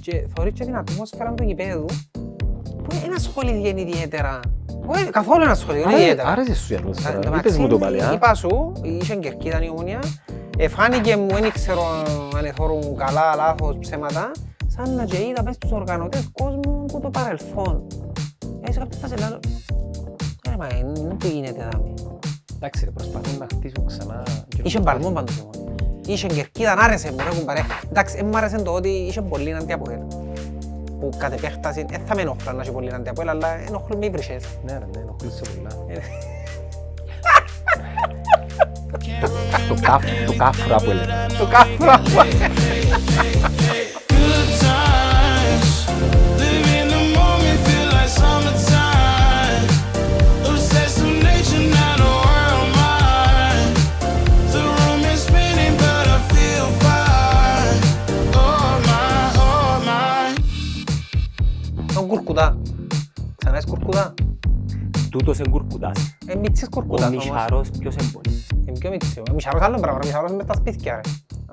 και θωρείς και την ατμόσφαιρα του γηπέδου που δεν ασχολείται ιδιαίτερα. Όχι, καθόλου δεν ασχολείται Άρα- ιδιαίτερα. Άρεσε σου η ατμόσφαιρα. Εν τω Είπες μου το μεταξύ, πάλι, α. Είπα σου, είχε κερκίδα η ομόνια. Εφάνηκε μου, δεν ξέρω αν εθώρουν καλά, λάθος, ψέματα. Σαν να και είδα πες τους οργανωτές κόσμου που το παρελθόν. Έτσι κάποια φάση λέω, «Ε, μα είναι τι γίνεται δάμε. Εντάξει ρε, προσπαθούν να χτίσουν ξανά. και- Είχε μπαλμό πάντως η ομόνια. Είχε κερκίδα, να άρεσε μου, ρε κουμπαρέ. Εντάξει, δεν μ' άρεσε το ότι είχε πολύ αντιαποέλ. Που κατ' επέκταση, δεν θα με ενοχλά να έχει πολύ αντιαποέλ, αλλά ενοχλούν με οι βρυσές. Ναι ρε, ναι, ενοχλούσε πολλά. Ε. Το κάφ, το κάφρα που έλεγε. Το κάφρα μου. Good κουρκουτά. Ξανά είσαι κουρκουτά. Τούτος είναι κουρκουτάς. Ε, μίτσις Ο κουρκουτάς όμως. Μιχαρός ποιος εμπολεί. Είναι πιο μίτσι. Ο Μιχαρός άλλο πράγμα. Ο Μιχαρός είναι μες τα σπίτια ρε.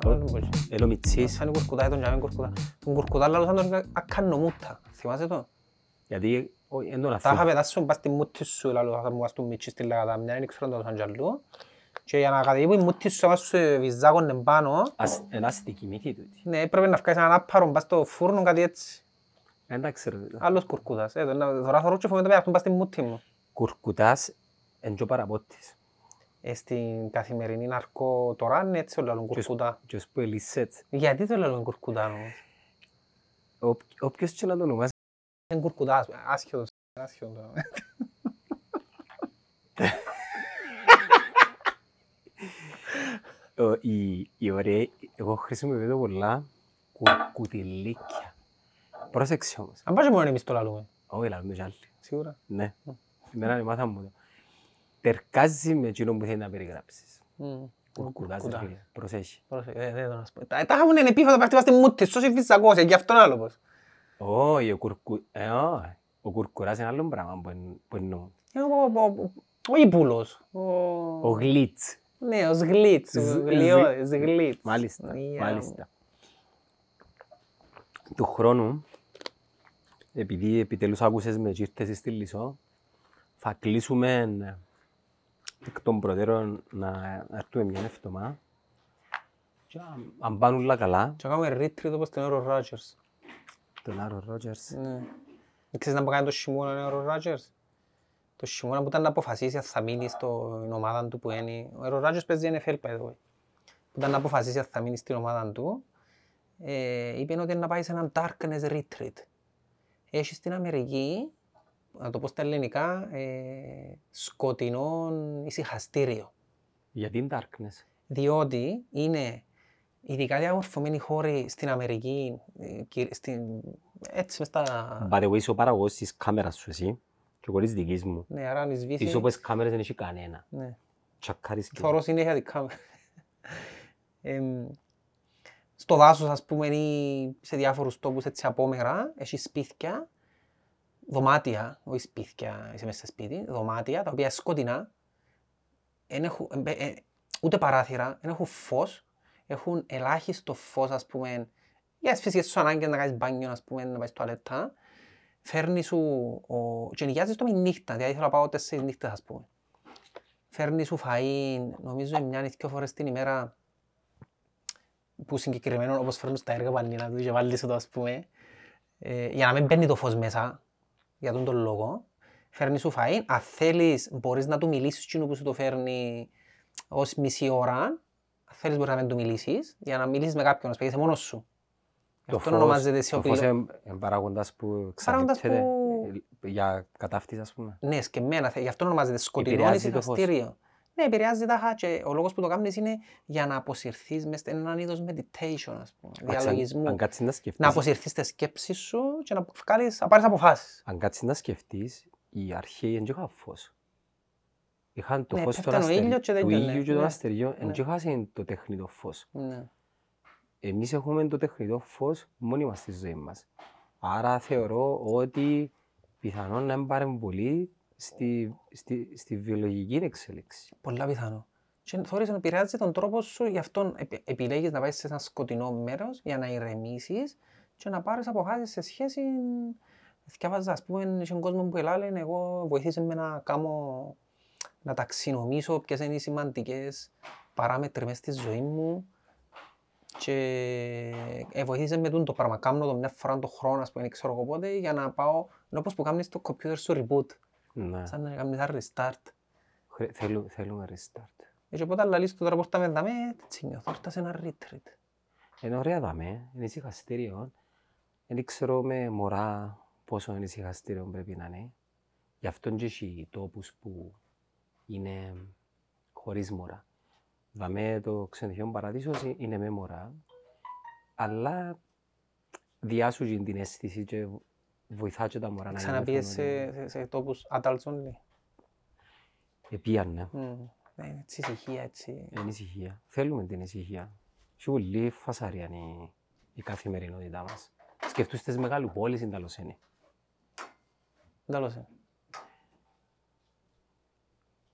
Άλλο δεν μπορείς. Έλο Ε, Μιτσής, Σαν κουρκουτά, τον τζάμε κουρκουτά. Τον κουρκουτά λαλούσαν τον ακανομούτα. Θυμάσαι το; γιατί όχι, εν τον Τα αφήνω. είχα πετάσει πας στη μούτη σου λαλούσαν μου πας του Μίτσι στη Λαγατάμια. Δεν ξέρω αν το σαν τζαλού. Και για να κατεβεί η μούτη σου πας σου βυζάκωνε πάνω. Ας- Ένα αστική μύθη τούτη. Ναι, έπρεπε να βγάλεις έναν άπαρο πας στο φούρνο κάτι έτσι. Εντάξει ρε. Άλλος κουρκούτας. Ε, τώρα- Τώρα θωρώ και φοβάμαι το πας στη μούτη μου. Κουρκουτάς εν και ο παραπότης. Ε, Στην καθημερινή ναρκώ τώρα είναι έτσι το λαλούν Και ως- κουρκούτα. Και ως που ελίσσετ. Γιατί το λαλούν κουρκούτα όμως; Όποιο- Όποιος και να το ονομάσει. Είναι κουρκουτάς, άσχετος, άσχετος. Ο- η- η ωραία, εγώ χρησιμοποιώ το πολλά κουρκουτιλίκια. Πρόσεξε όμως. Αν πάει μόνο εμείς το λαλούμε, Όχι, λαλούμε κι άλλοι. σίγουρα. Ναι. Εμένα μάθα μου το. Τερκάζει με εκείνο που θέλει να περιγράψεις. Μμμ. Κουρκουτάς, ρε Κουρκούτα. φίλε. Προσέχει. Πρόσεχε, δεν- δεν το να σου πω. Τα τα είχαμε είναι επίφατα πας στη μούτη, σου είσαι φυσακός, γι' αυτόν άλλο πως. Όχι, ο κουρκου... ε, όχι. Ο κουρκουράς είναι άλλο πράγμα που εν- που εννοώ. Είναι ο- ο- ο- Όχι πουλός. ο- Ο γλίτς. Ναι, ο σγλίτς, ο Ζ- γλιώδης, σγλίτς. Μάλιστα, Ναι, μάλιστα. Του χρόνου, επειδή επιτέλους άκουσες με και ήρθες στη Λυσό, θα κλείσουμε ε, εκ των προτέρων να να έρθουμε μια εβδομάδα. Και αν- αν πάνε όλα καλά, Και κάνουμε ρίτριτ όπως τον Όρο Ρότζερς. τον Άρο Ρότζερς, Ναι. Ξέρεις να που κάνει το χειμώνα ο Όρο Ρότζερς. Το χειμώνα που ήταν να αποφασίσει αν θα μείνει στην ομάδα του που είναι. Ο Όρο Ρότζερς παίζει NFL, by the way. Που ήταν να αποφασίσει αν θα μείνει στην ομάδα του. Ε, είπε ότι είναι να πάει σε έναν darkness retreat. Έχει στην Αμερική, να το πω στα ελληνικά, ε, σκοτεινό ησυχαστήριο. γιατί είναι darkness; διότι είναι ειδικά διαμορφωμένοι χώροι στην Αμερική, ε, κυρ- στην, έτσι μες στα... By the way, είσαι ο παραγωγός της κάμερας σου εσύ και χωρίς δικής μου. Ναι, άρα αν σβήσει... Πίσω από τις κάμερες δεν έχει κανένα. Ναι. Τσακάρεις και... Θωρώ συνέχεια την κάμερα. Εμ, στο δάσος, ας πούμε, ή σε διάφορους τόπους έτσι απόμερα, έχει σπίτια, δωμάτια, όχι σπίτια, είσαι μέσα σε σπίτι, δωμάτια, τα οποία είναι σκοτεινά, εν έχουν, εμπε- ε, ούτε παράθυρα, δεν έχουν φως, έχουν ελάχιστο φως, ας πούμε, για τις φυσικές σου ανάγκες να κάνεις μπάνιο, ας πούμε, να πάει στο τουαλέτα, φέρνει σου, ο... και νοικιάζεις το με νύχτα, δηλαδή θέλω να πάω τέσσερις νύχτες, ας πούμε. Φέρνει σου φαΐν, νομίζω μια ή δυο φορές την ημέρα που συγκεκριμένο όπως φέρνουν στα έργα πανίνα του και βάλεις το ας πούμε ε, για να μην μπαίνει το φως μέσα για τον τον λόγο φέρνεις σου φαΐν, αν θέλεις μπορείς να του μιλήσεις εκείνο που σου το φέρνει ως μισή ώρα αν θέλεις μπορείς να μην του μιλήσεις για να μιλήσεις με κάποιον, να είσαι μόνος σου Το αυτό φως- ονομάζεται Το σιωπηλό. φως είναι είναι παράγοντας που Παράγοντας εξαρτάται που- για κατάφτιση, ας πούμε. Ναι, σκεμμένα, θε- γι' αυτό ονομάζεται σκοτεινό Επηρεάζει το φως. ησυχαστήριο. Ναι, επηρεάζει τα χα και ο λόγος που το κάνεις είναι για να αποσυρθείς μες σε έναν είδος meditation, ας πούμε, Εντάξει, αν- διαλογισμού. Αν κάτσεις να Να σκεφτείς, αποσυρθείς στις σκέψεις σου και να, βγάλεις, να πάρεις αποφάσεις. αν κάτσεις να σκεφτείς, οι αρχαίοι δεν είχαν φως. Είχαν το Ναι, φως των πέφτανε ο ήλιος και αστεριών, του τέλειωνε. ήλιου και των Ναι. αστεριών, δεν Ναι. είχαν το τεχνητό φως. Ναι. Εμείς έχουμε το τεχνητό φως μόνοι μας στη ζωή μας. Άρα θεωρώ ότι πιθανόν να είναι παρεμβολή στη, στη, στη βιολογική εξέλιξη. Πολλά πιθανό. Και θεωρείς ότι επηρεάζει τον τρόπο σου, γι' αυτό επι- επιλέγεις να πάει σε ένα σκοτεινό μέρος για να ηρεμήσεις και να πάρεις αποφάσεις σε σχέση... Θυκιάβαζα, ας πούμε, είχε κόσμο που ελάλε, εγώ βοηθήσε με να κάνω, να ταξινομήσω ποιες είναι οι σημαντικές παράμετροι μες στη ζωή μου και ε, βοηθήσε με τούτο το πράγμα. Κάνω το μια φορά το χρόνο, ας πούμε, δεν ξέρω εγώ πότε, για να πάω, είναι όπως που κάνεις το computer σου reboot, Ναι. σαν να κάνεις ένα restart. Χρε- θέλου- Θέλουμε restart. Και οπότε λαλείς το τώρα πώς τα μεταμε, έτσι νιώθω, ήρθα σε ένα retreat. Είναι ωραία δαμέ, είναι ησυχαστήριο. Δεν ξέρω με μωρά πόσο είναι ησυχαστήριο πρέπει να είναι. Γι' αυτό και έχει τόπους που είναι χωρίς μωρά. Δαμέ το ξενοδοχείο παραδείσος ε- είναι με μωρά, αλλά διάσου και την αίσθηση και βοηθά και τα μωρά να Ξαναπίες νιώθουν σε, σε, σε τόπους adults only. ότι επίανε. Μμ. Ναι, έτσι ησυχία, έτσι. Είναι ησυχία. Θέλουμε την ησυχία. Έχει πολύ φασαρία η, η καθημερινότητά μας. Σκεφτούς τις μεγάλου πόλεις είναι τέλος είναι. Τέλος είναι.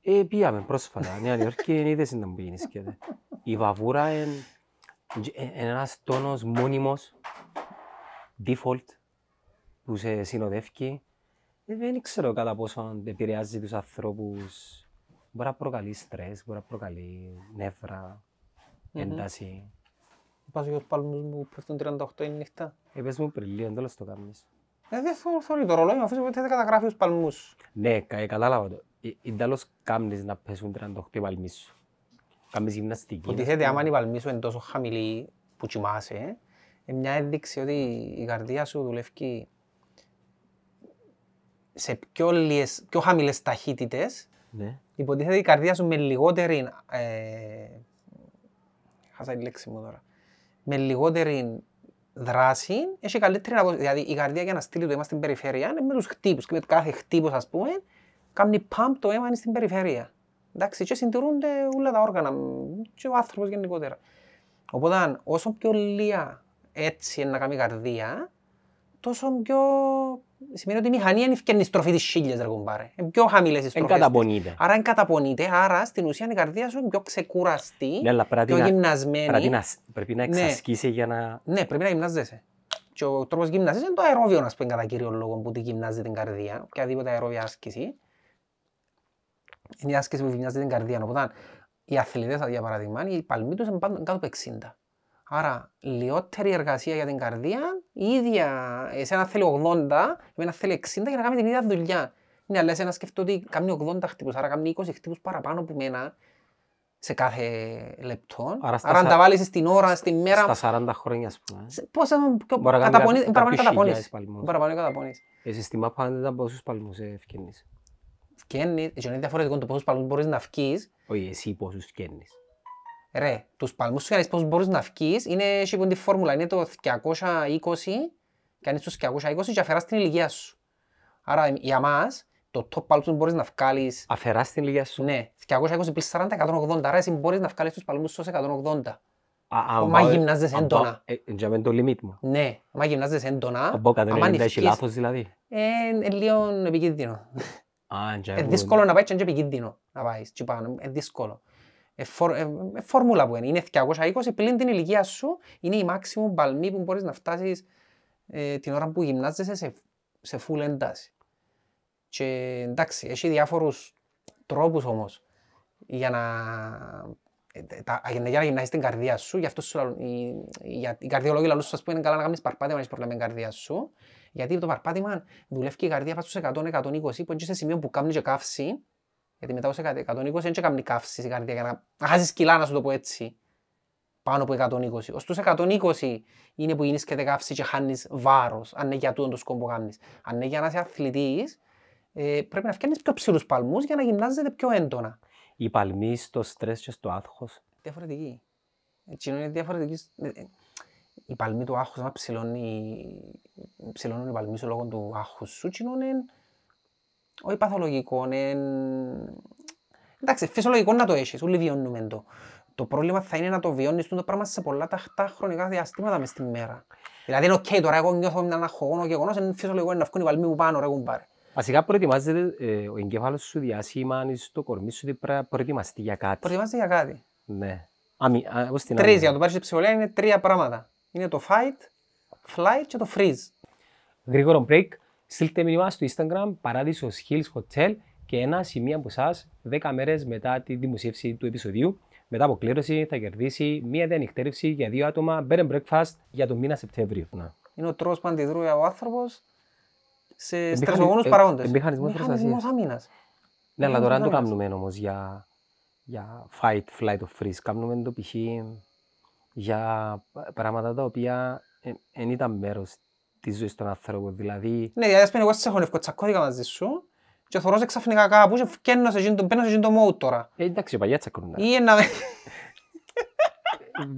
Ε, πήγαμε πρόσφατα, Νέα Υόρκη, είναι είδες ήταν που γεννήσκεται. Η βαβούρα είναι ε, ένας τόνος μόνιμος, default, που σε συνοδεύει. Ε, δεν ξέρω κατά πόσο επηρεάζει τους ανθρώπους. Μπορεί να προκαλεί στρες, μπορεί να προκαλεί νεύρα, ένταση. Πας για τους παλμούς μου που πέφτουν 38 η νύχτα. Ε, πες μου πριν λίγο, τέλος το κάνεις. Ε, δεν θω- θωρεί το ρολόι, μου αφήσω ότι δεν καταγράφει τους παλμούς. Ναι, κα- ε, κατάλαβα το. Ε, ε, τέλος κάνεις να πέσουν 38 οι παλμοί σου. Κάνεις γυμναστική. Υποτίθεται άμα η παλμή σου είναι τόσο χαμηλή που κοιμάσαι, είναι μια ένδειξη ότι η καρδία σου δουλεύει σε πιο, λιες, πιο χαμηλές ταχύτητες. Ναι. Υποτίθεται η καρδία σου με λιγότερη... Ε, χάσα τη λέξη μου τώρα. Με λιγότερη δράση έχει καλύτερη απο... Δηλαδή η καρδία για να στείλει το αίμα στην περιφέρεια είναι με τους χτύπους. Και με κάθε χτύπος ας πούμε κάνει pump το αίμα είναι στην περιφέρεια. Εντάξει, και συντηρούνται όλα τα όργανα και ο άνθρωπος γενικότερα. Οπότε όσο πιο λίγα έτσι είναι να κάνει η καρδία, τόσο πιο... Σημαίνει ότι η μηχανή είναι ευκαινή στροφή της χίλιας, ρε κουμπάρε. Είναι πιο χαμηλές οι Εν στροφές της. καταπονείται. Άρα είναι καταπονείται, άρα στην ουσία η καρδία σου είναι πιο ξεκουραστή, Ναι, αλλά πρέπει πιο να, γυμνασμένη. πρέπει να, πρέπει να Ναι. εξασκήσει για να... Ναι, πρέπει να γυμνάζεσαι. Και ο τρόπος γυμνασίας είναι το αερόβιο, να πούμε, κατά κύριο λόγο, που τη γυμνάζει την καρδία. Οποιαδήποτε αερόβια άσκηση. Είναι η άσκηση που γυμνάζει την καρδία. Οπότε, οι αθλητές, για παράδειγμα, οι παλμοί τους είναι πάντα κάτω από 60. Άρα, λιότερη εργασία για την καρδία, η ίδια, εσένα θέλει 80, εμένα θέλει 60 για να κάνει την ίδια δουλειά. Ναι, αλλά εσένα σκεφτώ ότι κάνει 80 χτύπους, άρα κάνει 20 χτύπους παραπάνω από μένα σε κάθε λεπτό. Άρα στα Άρα, αν σα- τα βάλεις στην ώρα, στη μέρα, Στα 40 χρόνια, ας πούμε. σε- Πώς θα πιο Μπορεί να κάνει καταπονείς, κάποιο- παραπάνω κάποιους καταπονείς. χιλιάδες παλμούς. Παραπάνω καταπονείς. Εσύ στη μάπα δεν ήταν πόσους παλμούς ευκαινείς. Φκένεις, και είναι διαφορετικό το πόσους παλμούς μπορείς να φκείς. Όχι, εσύ πόσους ευκαινείς. Ρε, τους παλμούς σου για να δεις πόσους μπορείς να φκείς, είναι έχει που είναι τη φόρμουλα, είναι το 220, κάνεις τους 220 και αφαιράς την ηλικία σου. Άρα για μας, το top παλμούς που μπορείς να βγάλεις, Αφαιράς την ηλικία σου. ναι, 220 πλην 40, 180, άρα εσύ μπορείς να βγάλεις τους παλμούς σου σε 180. Α, αν Μα πάω- γυμνάζεσαι αν πάω- έντονα. ε, ε, για μένα το limit μου. Ναι, άμα γυμνάζεσαι έντονα, Αν πάω κατά άμα 90 έχει νηφκείς, λάθος δηλαδή. ε, είναι λίγο επικίνδυνο. Α, για Είναι μου- δύσκολο να πάει και είναι επικίνδυνο να πάεις και πάνω. Είναι δύσκολο. Ε, φορ, ε, ε, φόρμουλα που είναι. Είναι 220 πλην την ηλικία σου. Είναι η maximum παλμή που μπορείς να φτάσεις ε, την ώρα που γυμνάζεσαι σε, σε full ένταση. Και εντάξει, έχει διάφορους τρόπους όμως για να, ε, τα, για να, για να γυμνάσεις την καρδία σου. Γι' αυτό σου, λαλούν- οι, οι, οι καρδιολόγοι λαλούν σου, ας πούμε, είναι καλά να κάνεις παρπάτημα αν έχεις πρόβλημα με την καρδία σου. Γιατί το παρπάτημα δουλεύει και η καρδία πάνω στους 100-120 που είναι και σε σημείο που κάνεις και καύση. Γιατί μετά ως 120 δεν και κάνει καύση η καρδία για να, να χάσεις κιλά, να σου το πω έτσι. Πάνω από 120. Ως τους 120 είναι που γίνεις και καύση και χάνεις βάρος, αν είναι για τούτον το σκοπό που κάνεις. Αν είναι για να είσαι αθλητής, ε, πρέπει να φτιάχνεις πιο ψηλούς παλμούς για να γυμνάζεται πιο έντονα. Οι παλμοί στο στρες και στο άγχος. Διαφορετική. Έτσι είναι διαφορετική. ε, ε, Η παλμή του άγχους, άμα ψηλώνει, ψηλώνουν οι παλμοί σου λόγω του άγχους σου, εκείνο είναι όχι παθολογικό, είναι... Εντάξει, φυσιολογικό να το έχεις, όλοι βιώνουμε το. Το πρόβλημα θα είναι να το βιώνεις το πράγμα σε πολλά ταχτά χρονικά διαστήματα μες στη μέρα. Δηλαδή είναι οκ, τώρα εγώ νιώθω με έναν αγχογόνο γεγονός, είναι φυσιολογικό να βγουν οι παλμοί μου πάνω, ρε κουμπάρε. Βασικά προετοιμάζεται ε, ο εγκέφαλος σου δια σήμα στο κορμί σου ότι πρέπει να προετοιμαστεί για κάτι. Προετοιμάζεται για κάτι. Ναι. Αμι, α, πώς την Τρεις, άμυνα. για να το πάρεις σε ψυχολογία είναι τρία πράγματα. Είναι το fight, flight και το freeze. Γρήγορο break. Στείλτε μήνυμα στο Instagram Παράδεισος Hills Hotel και ένα σημείο από εσάς 10 μέρες μετά τη δημοσίευση του επεισοδίου. Μετά από κλήρωση θα κερδίσει μία διανυκτέρευση για δύο άτομα bed and breakfast για τον μήνα Σεπτέμβριο. Να. Είναι ο τρόπος που αντιδρούει ο άνθρωπος σε Μηχανι- στρεσογόνους ε, παράγοντες. ε, μηχανισμός Μηχανισμός άμυνας. Ναι, αλλά τώρα δεν το Μηχανισμός κάνουμε όμως για, για fight, flight or freeze. Κάνουμε το π.χ. για πράγματα τα οποία δεν ήταν μέρος τη ζωή των ανθρώπων. Δηλαδή, Ναι, δηλαδή ας πούμε εγώ σε χωνεύκω τσακώθηκα μαζί σου και θωρώ σε ξαφνικά κάπου και φκένω σε εκείνο το- μπαίνω σε εκείνο το mode τώρα. ε, εντάξει, παλιάς τσακώνουν. Ή να με...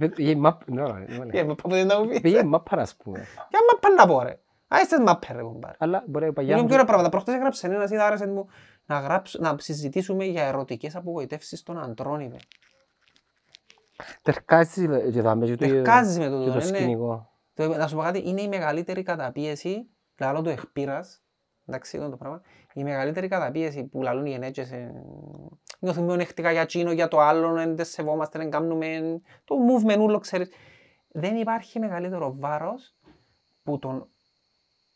Πήγε μαπ, ναι, ναι, ναι. Ε, μα πάμε να μου πεις. Πήγε μαπ, ας πούμε. Για μα πάνε να πω ρε. Α, είστε μαπέ ρε κομπάρε. Αλλά μπορεί παλιάς... Είναι πιο ωραία πράγματα. Προχτές έγραψε ένας, είδα άρεσε μου να, γράψω, να συζητήσουμε για ερωτικές απογοητεύσεις των αντρών είπε. Τερκάζεις και θα με και το- Τερκάζεις με το και τούτο, το ναι. σκηνικό. Το- Να σου πω κάτι, είναι η μεγαλύτερη καταπίεση, λαλό το εκπείρας, εντάξει, αυτό το πράγμα, η μεγαλύτερη καταπίεση που λαλούν οι γενέτσες, ε, νιώθουμε ονεχτικά για τσίνο, για το άλλο, δεν τις σεβόμαστε, δεν κάνουμε το movement ούλο, ξέρεις. Δεν υπάρχει μεγαλύτερο βάρος που τον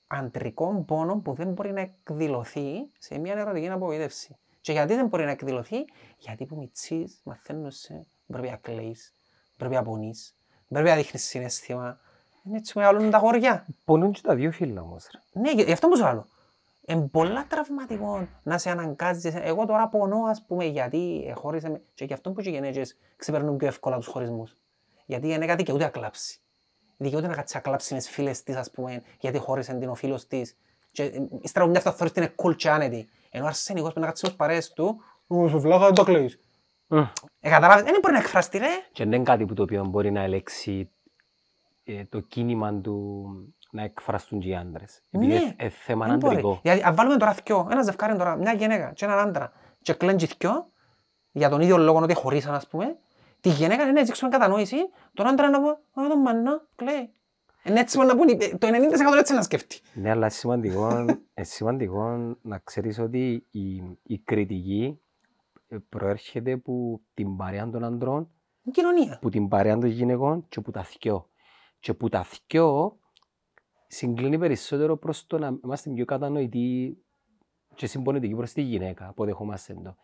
αντρικό πόνο που δεν μπορεί να εκδηλωθεί σε μια ερωτική απογοήτευση. Και γιατί δεν μπορεί να εκδηλωθεί, γιατί που μητσείς, μαθαίνεσαι, πρέπει να κλαίεις, πρέπει να πονείς, πρέπει να δείχνεις συναίσθημα. Είναι έτσι που μεγαλώνουν τα χωριά. Πονούν και τα δύο φύλλα όμως. ρε. Ναι, γι' αυτό μου σου λέω. Είναι πολλά τραυματικό να σε αναγκάζεις. Εγώ τώρα πονώ, ας πούμε, γιατί χώρισε με... Και γι' αυτό που και οι γυναίκες ξεπερνούν πιο εύκολα τους χωρισμούς. Γιατί η γυναίκα δικαιούται να κλάψει. Δικαιούται να κάτσει να κλάψει με τις φίλες της, ας πούμε, γιατί χώρισε την ο φίλος της. Και ε, ύστερα μια αυτά θωρείς την είναι cool και άνετη. Ενώ ο αρσενικός πρέπει να κάτσει με τις παρέες του, «Ω, σου βλάκα, δεν το κλαίεις. Μμ. Ε, καταλάβεις, δεν μπορεί να εκφραστεί, ρε. Και δεν είναι κάτι που το οποίο μπορεί να ελέξει ε, το κίνημα του να εκφραστούν και οι άντρες. Επειδή Ναι. είναι ε, θέμα Δεν μπορεί. αντρικό. Δηλαδή, αν βάλουμε τώρα δυο, ένα ζευκάρι τώρα, μια γυναίκα και έναν άντρα, και κλαίνουν και δυο, για τον ίδιο λόγο ότι χωρίσαν, ας πούμε, τη γυναίκα είναι να δείξουμε κατανόηση, τον άντρα να πω, «Α, τον μανά, κλαίει». Είναι έτσι που να πούν, οι- το 90% έτσι να σκεφτεί. Ναι, αλλά είναι σημαντικό, είναι σημαντικό να ξέρεις ότι η, η κριτική ε, προέρχεται από την παρέα των ανδρών, Είναι κοινωνία. που την παρέα των γυναικών και που τα θκιό. Και που τα θκιό συγκλίνει περισσότερο προς το να είμαστε πιο κατανοητοί και συμπονητικοί προς τη γυναίκα, αποδεχόμαστε το.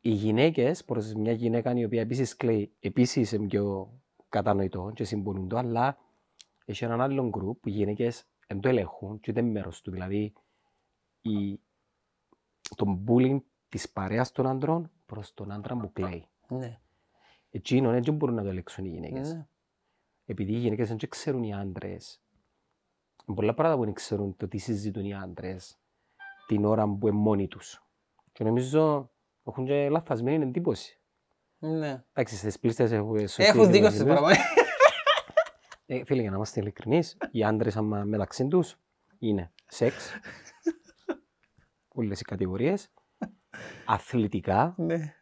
Οι γυναίκες προς μια γυναίκα η οποία επίσης κλαίει, επίσης είναι πιο κατανοητό και συμπονούν το, αλλά έχει έναν άλλο γκρουπ που οι γυναίκες δεν το ελέγχουν και ούτε μέρος του. Δηλαδή, η, το bullying της παρέας των ανδρών προς τον άντρα που κλαίει. Ναι. Εκείνο δεν μπορούν να το ελέγξουν οι γυναίκες. Ναι. Επειδή οι γυναίκες δεν ξέρουν οι άντρες. Είναι πολλά πράγματα που δεν ξέρουν το τι συζητούν οι άντρες την ώρα που είναι μόνοι τους. Και νομίζω έχουν και λαθασμένη εντύπωση. Ναι. Εντάξει, στις πλήστες έχουν σωστή Έχω δίκιο εντύπωση. στις πράγματα. Ε, φίλε, για να είμαστε ειλικρινείς, οι άντρες άμα μεταξύ τους είναι σεξ, όλες οι κατηγορίες, αθλητικά, Ναι.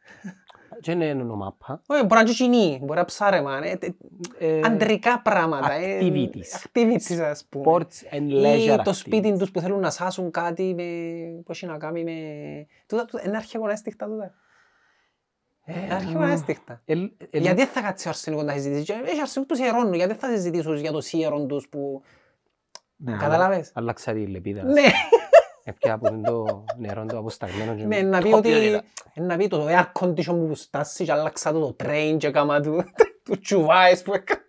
Και είναι ονομάπα, Όχι, μπορεί να είναι και κοινή, μπορεί να ψάρεμα, ναι, τε- ε, αντρικά πράγματα. ε, activities. Activities, ας πούμε. sports and leisure Ή το σπίτι activities. τους που θέλουν να σάσουν κάτι με... που έχει να κάνει με... Τούτα, τούτα, είναι αρχαίγονα αίσθηκτα τούτα. Είναι αρχαίγονα αίσθηκτα. Ε, ε, Γιατί δεν θα κάτσει ο αρσενικός να συζητήσει. Και Έχει αρσενικούς τους ιερώνουν, γιατί δεν θα συζητήσουν για το σύερον τους που... ναι, Καταλάβες; Άλλαξα τη λεπίδα. Ναι, Έπια από το νερό το αποσταγμένο. και ναι, να πει το ότι... πήρε. Να πει το air condition που στάσει και άλλαξα το το train και κάμα του... του τσουβάες που έκανε.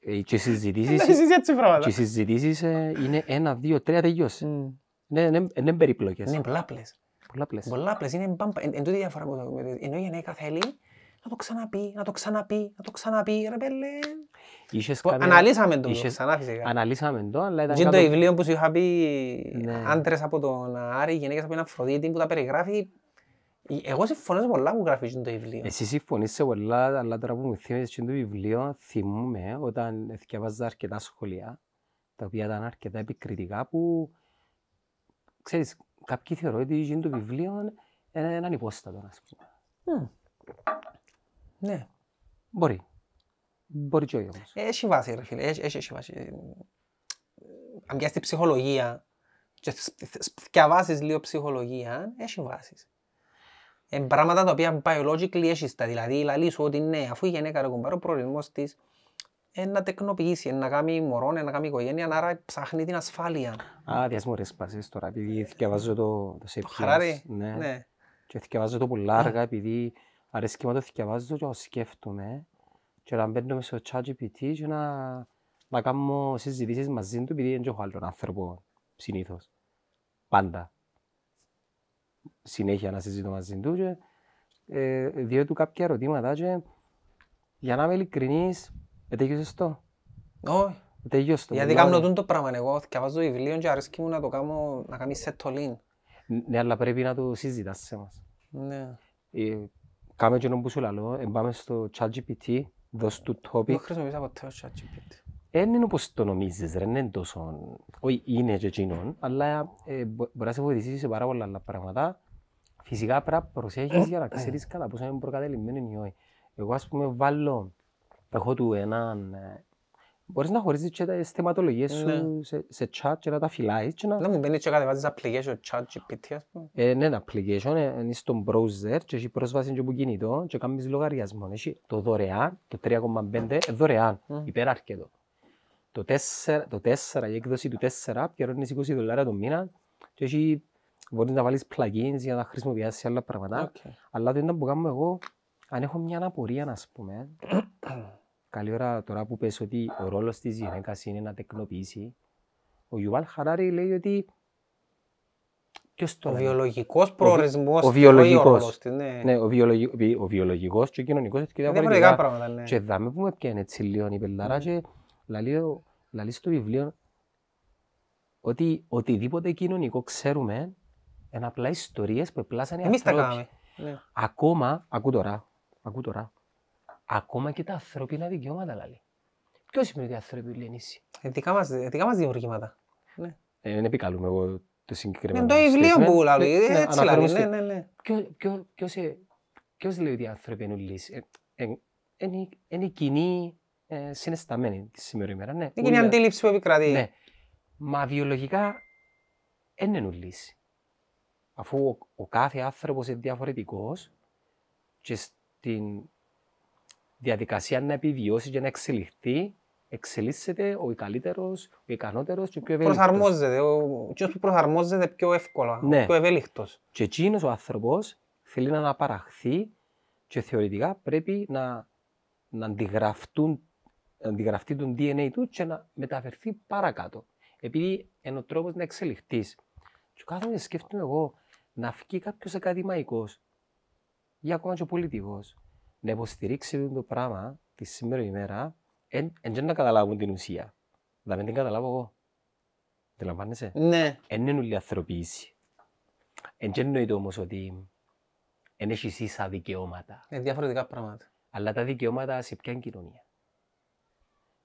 Ε, Και οι Να συζητήσεις, συζητήσει έτσι και οι πράγματα. συζητήσεις ε, είναι ένα, δύο, τρία τελειώσει. Μμ. Ναι, είναι είναι περίπλοκες. Είναι πολλάπλες. Πολλαπλές. Πολλάπλες, είναι μπάμπα. Εν εν τούτη η διαφορά που το- με το- ενώ η γυναίκα θέλει να το ξαναπεί, να το ξαναπεί, να το ξαναπεί, ρε πέλε. Είχες Που κάνει- Αναλύσαμε το είχες- ξανά φυσικά. Αναλύσαμε το, αλλά ήταν Και το κάτω- βιβλίο που σου είχα πει Ναι. άντρες από τον Άρη, γυναίκες από την Αφροδίτη που τα περιγράφει. Εγώ συμφωνώ σε πολλά που γράφει εκείνο το βιβλίο. Εσύ συμφωνείς σε πολλά, αλλά τώρα που μου θυμίζεις και το βιβλίο, θυμούμαι όταν διαβάζα αρκετά σχολεία, τα οποία ήταν αρκετά επικριτικά, που, ξέρεις, κάποιοι θεωρούν ότι εκείνο το βιβλίο είναι έναν υπόστατο, ας πούμε. Μμ. Ναι. Μπορεί. Μπορεί και όχι όμως. Έχει βάση ρε φίλε, έχει, έχει, έχει βάση. Ε, Αν πιάσεις τη ψυχολογία και διαβάσεις λίγο ψυχολογία, έχει βάσεις. Είναι πράγματα τα οποία biologically έχεις τα, δηλαδή λαλείς σου ότι ναι, αφού η γυναίκα ρε κουμπάρω, ο προορισμός της να τεκνοποιήσει, να κάνει μωρό, να κάνει οικογένεια, άρα ψάχνει την ασφάλεια. Α, διάς μου ρε σπάσεις τώρα, επειδή θυκευάζω το, το Sapiens. Χαράρι. Ναι. Ναι. Και θυκευάζω το πολλά αργά, επειδή αρέσκει μου το θυκευάζω και το σκέφτομαι. Και να μπαίνω μες στο ChatGPT και να, να κάνω συζητήσεις μαζί του, επειδή δεν έχω άλλον άνθρωπο συνήθως. Πάντα. Συνέχεια να συζητώ μαζί του και ε, διώ του κάποια ερωτήματα και για να είμαι ειλικρινής, ετέγιωσες το. Όχι. Ετέγιωσες το. Γιατί Πολλά κάνω ωραία. τούτο πράγμα εγώ, διαβάζω βιβλίο και αρέσκει μου να το κάνω, να κάνει σετολίν. Ναι, αλλά πρέπει να το συζητάς σε μας. Ναι. Ε, Κάμε και που σου λαλώ, ε, πάμε στο ChatGPT, δώσ' του Δεν topic. χρησιμοποιήσα ποτέ το ChatGPT. Δεν είναι όπως το νομίζεις, ρε, δεν είναι τόσο... Όχι, είναι και εκείνον, αλλά ε, μπο- μπορεί να σε βοηθήσει σε πάρα πολλά άλλα πράγματα. Φυσικά πρέπει να προσέχεις για να ξέρεις κατά πόσο είναι προκατελημμένο ή όχι. Εγώ, ας πούμε, βάλω, έχω του έναν... ε, Μπορείς να χωρίζεις και τις θεματολογίες σου Ναι. σε, σε chat και να τα φυλάεις και να... Δεν μου μπαίνεις και κατεβάζεις application ChatGPT, ας πούμε. Ε, ναι, ένα application, ε, είναι στο browser και έχει πρόσβαση και από κινητό και κάνεις λογαριασμό. Έχει το δωρεάν, το 3,5 ε, δωρεάν, Μμ. υπεράρκετο. Το 4, το 4, η έκδοση του 4, πληρώνεις 20 δολάρια το μήνα και έχει, μπορείς να βάλεις plugins για να χρησιμοποιήσεις άλλα πράγματα. Οκ. Αλλά το ήταν που κάνω εγώ, αν έχω μιαν απορία, να πούμε, καλή ώρα τώρα που πες ότι ο ρόλος της γυναίκας είναι να τεκνοποιήσει, ο Ιουβάλ Χαράρη λέει ότι ποιος το Ο λέει; βιολογικός προορισμός, ο όχι βιολογικός. ρόλος της, ναι. Ναι, ο, βιολογι... ο- ο βιολογικός και ο κοινωνικός είναι και Είναι διαφορετικά. διαφορετικά πράγματα, ναι. Και δάμε που με πιάνε έτσι λίγο η πελάρα και λαλεί, ο- λαλεί στο βιβλίο ότι οτιδήποτε κοινωνικό ξέρουμε είναι απλά ιστορίες που επλάσαν οι Εμείς τα άνθρωποι. κάναμε. Ναι. Ακόμα, ακού τώρα, ακού τώρα, ακόμα και τα ανθρώπινα δικαιώματα λαλεί. Ποιο σημαίνει ότι οι άνθρωποι λένε ίσοι. Ε, Δικά μας, δικά μας δημιουργήματα. Ναι. Ε, δεν επικαλούμε εγώ το συγκεκριμένο. Είναι το βιβλίο statement. που λέει, Ναι, ναι, έτσι αναφέρομαι λέει, στο- ναι, ναι, ναι. Ποιο- ποιο- ποιος, ε, ποιος λέει ότι οι άνθρωποι είναι λύση; Ε, ε, είναι, είναι η κοινή ε, συναισθαμένη τη σήμερα ημέρα. Ναι, Είναι η Ούλα- αντίληψη που επικρατεί. Ναι. Μα βιολογικά δεν είναι λύση. Αφού ο, ο κάθε άνθρωπος είναι διαφορετικός και στην διαδικασία να επιβιώσει και να εξελιχθεί, εξελίσσεται ο καλύτερος, ο ικανότερος και ο πιο ευέλικτος. Προσαρμόζεται. Ο εκείνος που προσαρμόζεται πιο εύκολα, ο Ναι. πιο ευέλικτος. Και εκείνος ο άνθρωπος θέλει να αναπαραχθεί και θεωρητικά πρέπει να, να αντιγραφτούν, να αντιγραφτεί τον DNA του και να μεταφερθεί παρακάτω. Επειδή είναι ο τρόπος να εξελιχθείς. Και κάθομαι και σκέφτομαι εγώ να βγει κάποιος ακαδημαϊκός ή ακόμα και πολιτικός να υποστηρίξει το πράγμα τη σήμερα ημέρα εν, εν και να καταλάβουν την ουσία. Να μην την καταλάβω εγώ. Αντιλαμβάνεσαι. Ναι. Εν είναι όλη η ανθρωποίηση. Εν και εννοείται όμως ότι εν έχεις ίσα δικαιώματα. Είναι διαφορετικά πράγματα. Αλλά τα δικαιώματα σε ποια κοινωνία;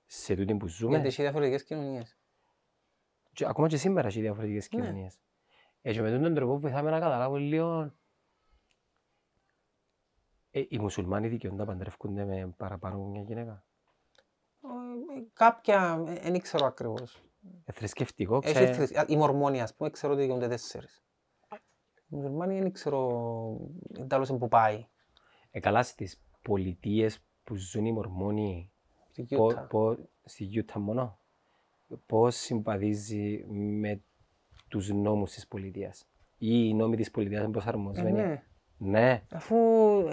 Σε τούτη που ζούμε; Γιατί έχει διαφορετικές κοινωνίες. Και ακόμα και σήμερα έχει διαφορετικές Ναι. κοινωνίες. Ε, και με τον τρόπο βοηθάμε να καταλάβω λίγο ε, οι μουσουλμάνοι δικαιούνται να παντρεύκονται με παραπάνω από μια γυναίκα; Ε, Κάποια, δεν ξέρω ακριβώς. Ε, θρησκευτικό, Έχει ξέρει. θρησκ- Οι Μορμόνοι, ας πούμε, ξέρω ότι δικαιούνται τέσσερις. Οι Μουσουλμάνοι δεν ξέρω εντάλλως που πάει. Ε, καλά στις πολιτείες που ζουν οι Μορμόνοι Στη Πο- Utah. πο- στη Γιούτα μόνο. Πώς συμπαθίζει με τους νόμους της πολιτείας. Ή οι νόμοι της πολιτείας είναι Ε, προσαρμοσμένοι. ναι. Ναι. Αφού,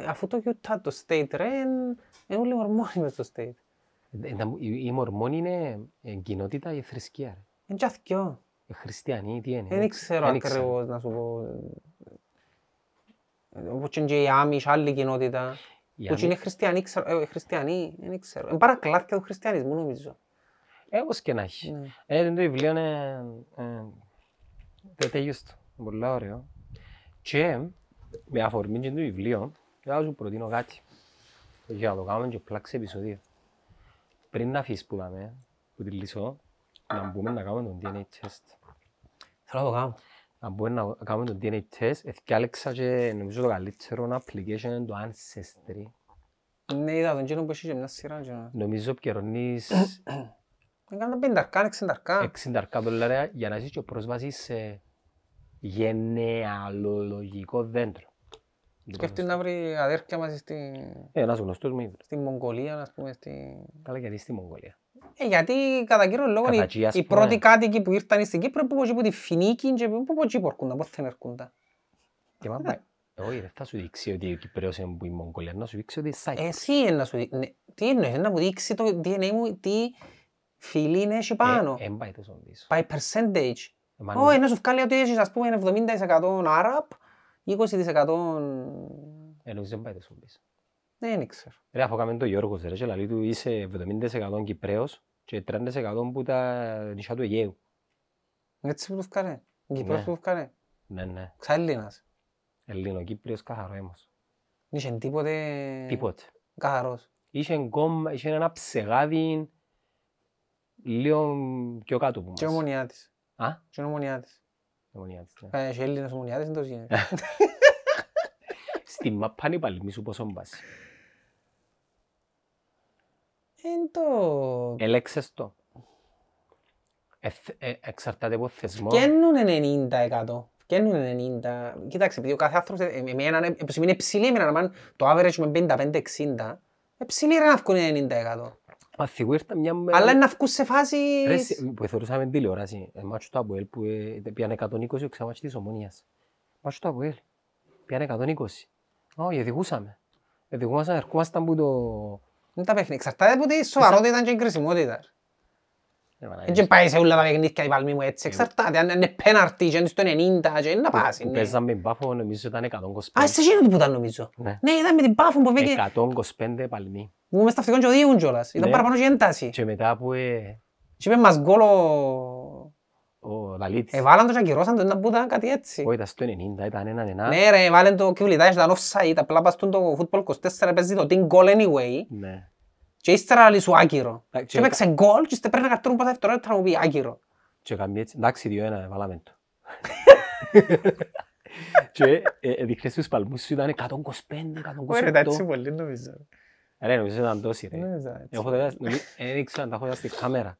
αφού το Utah, το state, ρε, είναι είναι όλοι Μορμόνοι μες στο state. Ε, τα- Οι οι Μορμόνοι είναι ε, κοινότητα ή θρησκεία. ρε; Είναι και αθκιό. Ε, Χριστιανοί, τι είναι; Δεν ξέρω Δεν ξέρω. ακριβώς να σου πω. Ε, Όπως και οι Άμις, άλλη κοινότητα. Οι Που και Άμι- είναι χριστιανοί, ξέρω, ε, χριστιανοί, δεν ξέρω. Είναι παρακλάθια του χριστιανισμού νομίζω. Ε, όπως και να έχει. Ναι. Ε, το βιβλίο είναι ε, τε- τέλειωστο. Είναι Πολύ ωραίο. Και με αφορμή και το βιβλίο, θα σου προτείνω κάτι. Για να το κάνουμε και πλάξη επεισόδιο. Πριν να αφήσεις που δάμε, που τη λύσω, να μπούμε να κάνουμε τον DNA test. Θέλω να το κάνω. Να μπούμε να κάνουμε τον DNA test. Εθιάλεξα και νομίζω το καλύτερο application είναι το Ancestry. Ναι, είδα τον κοινό που έχει και μια σειρά. και να- Νομίζω πιερώνεις Έκανε τα πενταρκά, εξενταρκά. 60 δολάρια για να έχεις και πρόσβαση σε γενεαλογικό δέντρο. Σκέφτεται να βρει αδέρφια μας στην, Ε, ένας γνωστός μου είπε. στην Μογγολία, ας πούμε, στην... Καλά γιατί στη Μογγολία. Ε, γιατί κατά κύριο λόγο Κατά οι, εκεί, ας οι πούμε. πρώτοι κάτοικοι που ήρθαν στην Κύπρο που από εκεί που τη Φινίκη και που από εκεί που έρχονταν, πώς δεν έρχονταν. Και μα πάει. Όχι, δεν θα σου δείξει ότι ο Κυπρέος είναι που η Μογγολία, να σου δείξει ότι είναι Cyprus. Εσύ είναι να σου δει... ναι, τι εννοείς, να μου δείξει το DNA μου, τι φιλή είναι έχει πάνω. Ε, εν πάει τόσο πίσω. By percentage. Εμάν- Όχι, να σου βγάλει ότι έχεις ας πούμε 70% Άραπ, 20% Ε, νομίζω δεν πάει τόσο πίσω. δεν ξέρω. Ρε, αφού κάμε το Γιώργος, ρε, και λαλεί του είσαι 70% Κυπρέος και 30% που τα νησιά του Αιγαίου. Έτσι που του βγάλε. Κύπρος Ναι. που του βγάλε. Ναι, ναι. Ξαέλληνας. Ελληνοκύπριος καθαρό έμος. Δεν είχε τίποτε Τίποτε. καθαρός. Είχε κόμμα, είχε ένα ψεγάδι λίγο πιο κάτω που Και μας. ομονιάτης. Α, Και ομονιάτης. ομονία της, ναι. Ε, Και Έλληνες ομονιάτες δεν το γίνεται. Στη μάπα είναι η παλμή σου πόσο μπάσει. Εν το... Έλεξες το. Εθ- ε, Εξαρτάται από θεσμό. Φκαίνουν 90%. Φκαίνουν 90%. Κοίταξε, επειδή ο κάθε άνθρωπος, ε, εμένα, ε, επειδή είναι ψηλή, εμένα, αν το average με 55-60, ε, ψηλή ρε να βγουν 90%. Μα θυγού ήρθα μια μέρα... Αλλά είναι να βγουν σε φάση... Ρε, εσύ, που θεωρούσαμε τηλεόραση, ε, μάτσο του Αποέλ που ε, πιάνε 120 ο ξαμάτσι της Ομόνιας. Μάτσο του Αποέλ, πιάνε 120. Όχι, οδηγούσαμε. Οδηγούμασταν, ερχόμασταν που το... Είναι τα παιχνίδια. Εξαρτάται από τη σοβαρότητα και η κρισιμότητα. Ε, μάνα, Δεν πάει σε όλα τα παιχνίδια η παλμή μου έτσι. Εξαρτάται. Αν είναι πέναρτη και είναι στο 90 και είναι να που- πάσει. Που ναι. παίζαμε μπάφο νομίζω ήταν 125. Α, σε εκείνο που ήταν νομίζω. Ναι. Ναι, ήταν με την πάφο που πήγε. 125 παλμή. Που μες στα αυτοκόν και οδηγούν κιόλας. Ήταν Ναι. παραπάνω και ένταση. Και μετά που ε, Και είπε μας γκολ ο... ο Λαλίτης, Εβάλαν το και ακυρώσαν το, ήταν που ήταν κάτι έτσι. όχι ήταν στο 90, ήταν έναν ένα. Ναι ρε, βάλεν το κυβλιτάκι, ήταν offside, απλά πας στον το football 24 παίζει το team goal anyway Ναι. και ύστερα λέει σου άκυρο. Εντάξει, Και έπαιξε γκολ και ύστερα πρέπει να καρτούν πάσα δευτερόλεπτα να μου πει άκυρο. Και έκαμε έτσι, εντάξει, δύο ένα, βάλαμε το. Και ε, ε, δείχνες τους παλμούς σου ήταν 125, 128. πολύ νομίζω. Ρε, νομίζω ήταν τόσοι ρε. Νομίζω έτσι. Εγώ δεν δεν ήξερα να τα έχω δει στη κάμερα.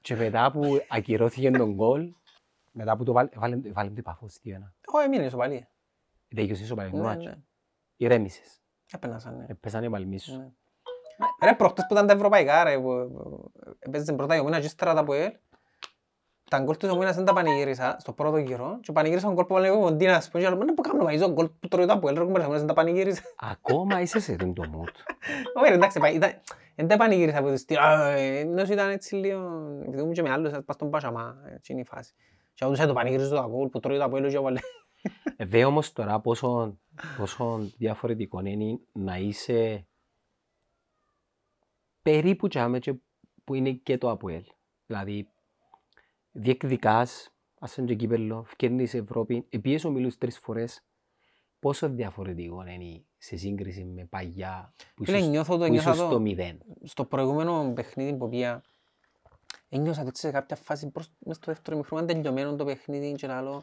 Και μετά που ακυρώθηκε τον γκολ, μετά που το βάλε, βάλε, βάλε την παφό στη ένα. Όχι, έμεινε ισοπαλία. Τέλειωσε στο παλαιό Ναι, μάτσο. ναι. Ηρέμησες. Έπαινασαν, ναι. Έπεσανε οι παλμοί σου. Ναι. Ρε, προχτές που ήταν τα ευρωπαϊκά, ρε, που που έπαιζε πρώτα η Ομόνα και ύστερα τα Αποέλ. Τα γκολ της Ομόνας δεν τα πανηγύρισα στο πρώτο γύρο και πανηγύρισα τον γκολ που βάλε ο Κοντίνα, ας πούμε, και λέω, «Μα, να που κάνω, μα, είσαι ο γκολ που τρώει το Αποέλ, ρε, κουμπάρες, δεν τα πανηγύρισα». Ακόμα είσαι σε τον το mood. Όχι, ρε, εντάξει, πα- ήταν- δεν τα πανηγύρισα από το στυλ, «Α, ε», ενώ ήταν έτσι λίγο, επειδή ήμουν και με άλλους, πας στον Πασαμά, έτσι είναι η φάση. Και όντως ε, το πανηγύριζε το γκολ που τρώει το Αποέλ και έβαλε. Ε, Δε όμως τώρα πόσο, πόσο διαφορετικό είναι να είσαι περίπου τσάμε και που είναι και το ΑΠΟΕΛ. Δηλαδή, διεκδικάς, ας είναι και κύπελλο, φκέρνεις Ευρώπη, επίες ομίλους τρεις φορές, πόσο διαφορετικό είναι σε σύγκριση με παγιά που Φίλε, ήσουν, νιώθω το, που νιώθω ήσουν στο το, μηδέν. στο προηγούμενο παιχνίδι που πήγα, ένιωσα το έτσι σε κάποια φάση προς, μες στο δεύτερο μικρό, ήταν τελειωμένο το παιχνίδι και λαλό,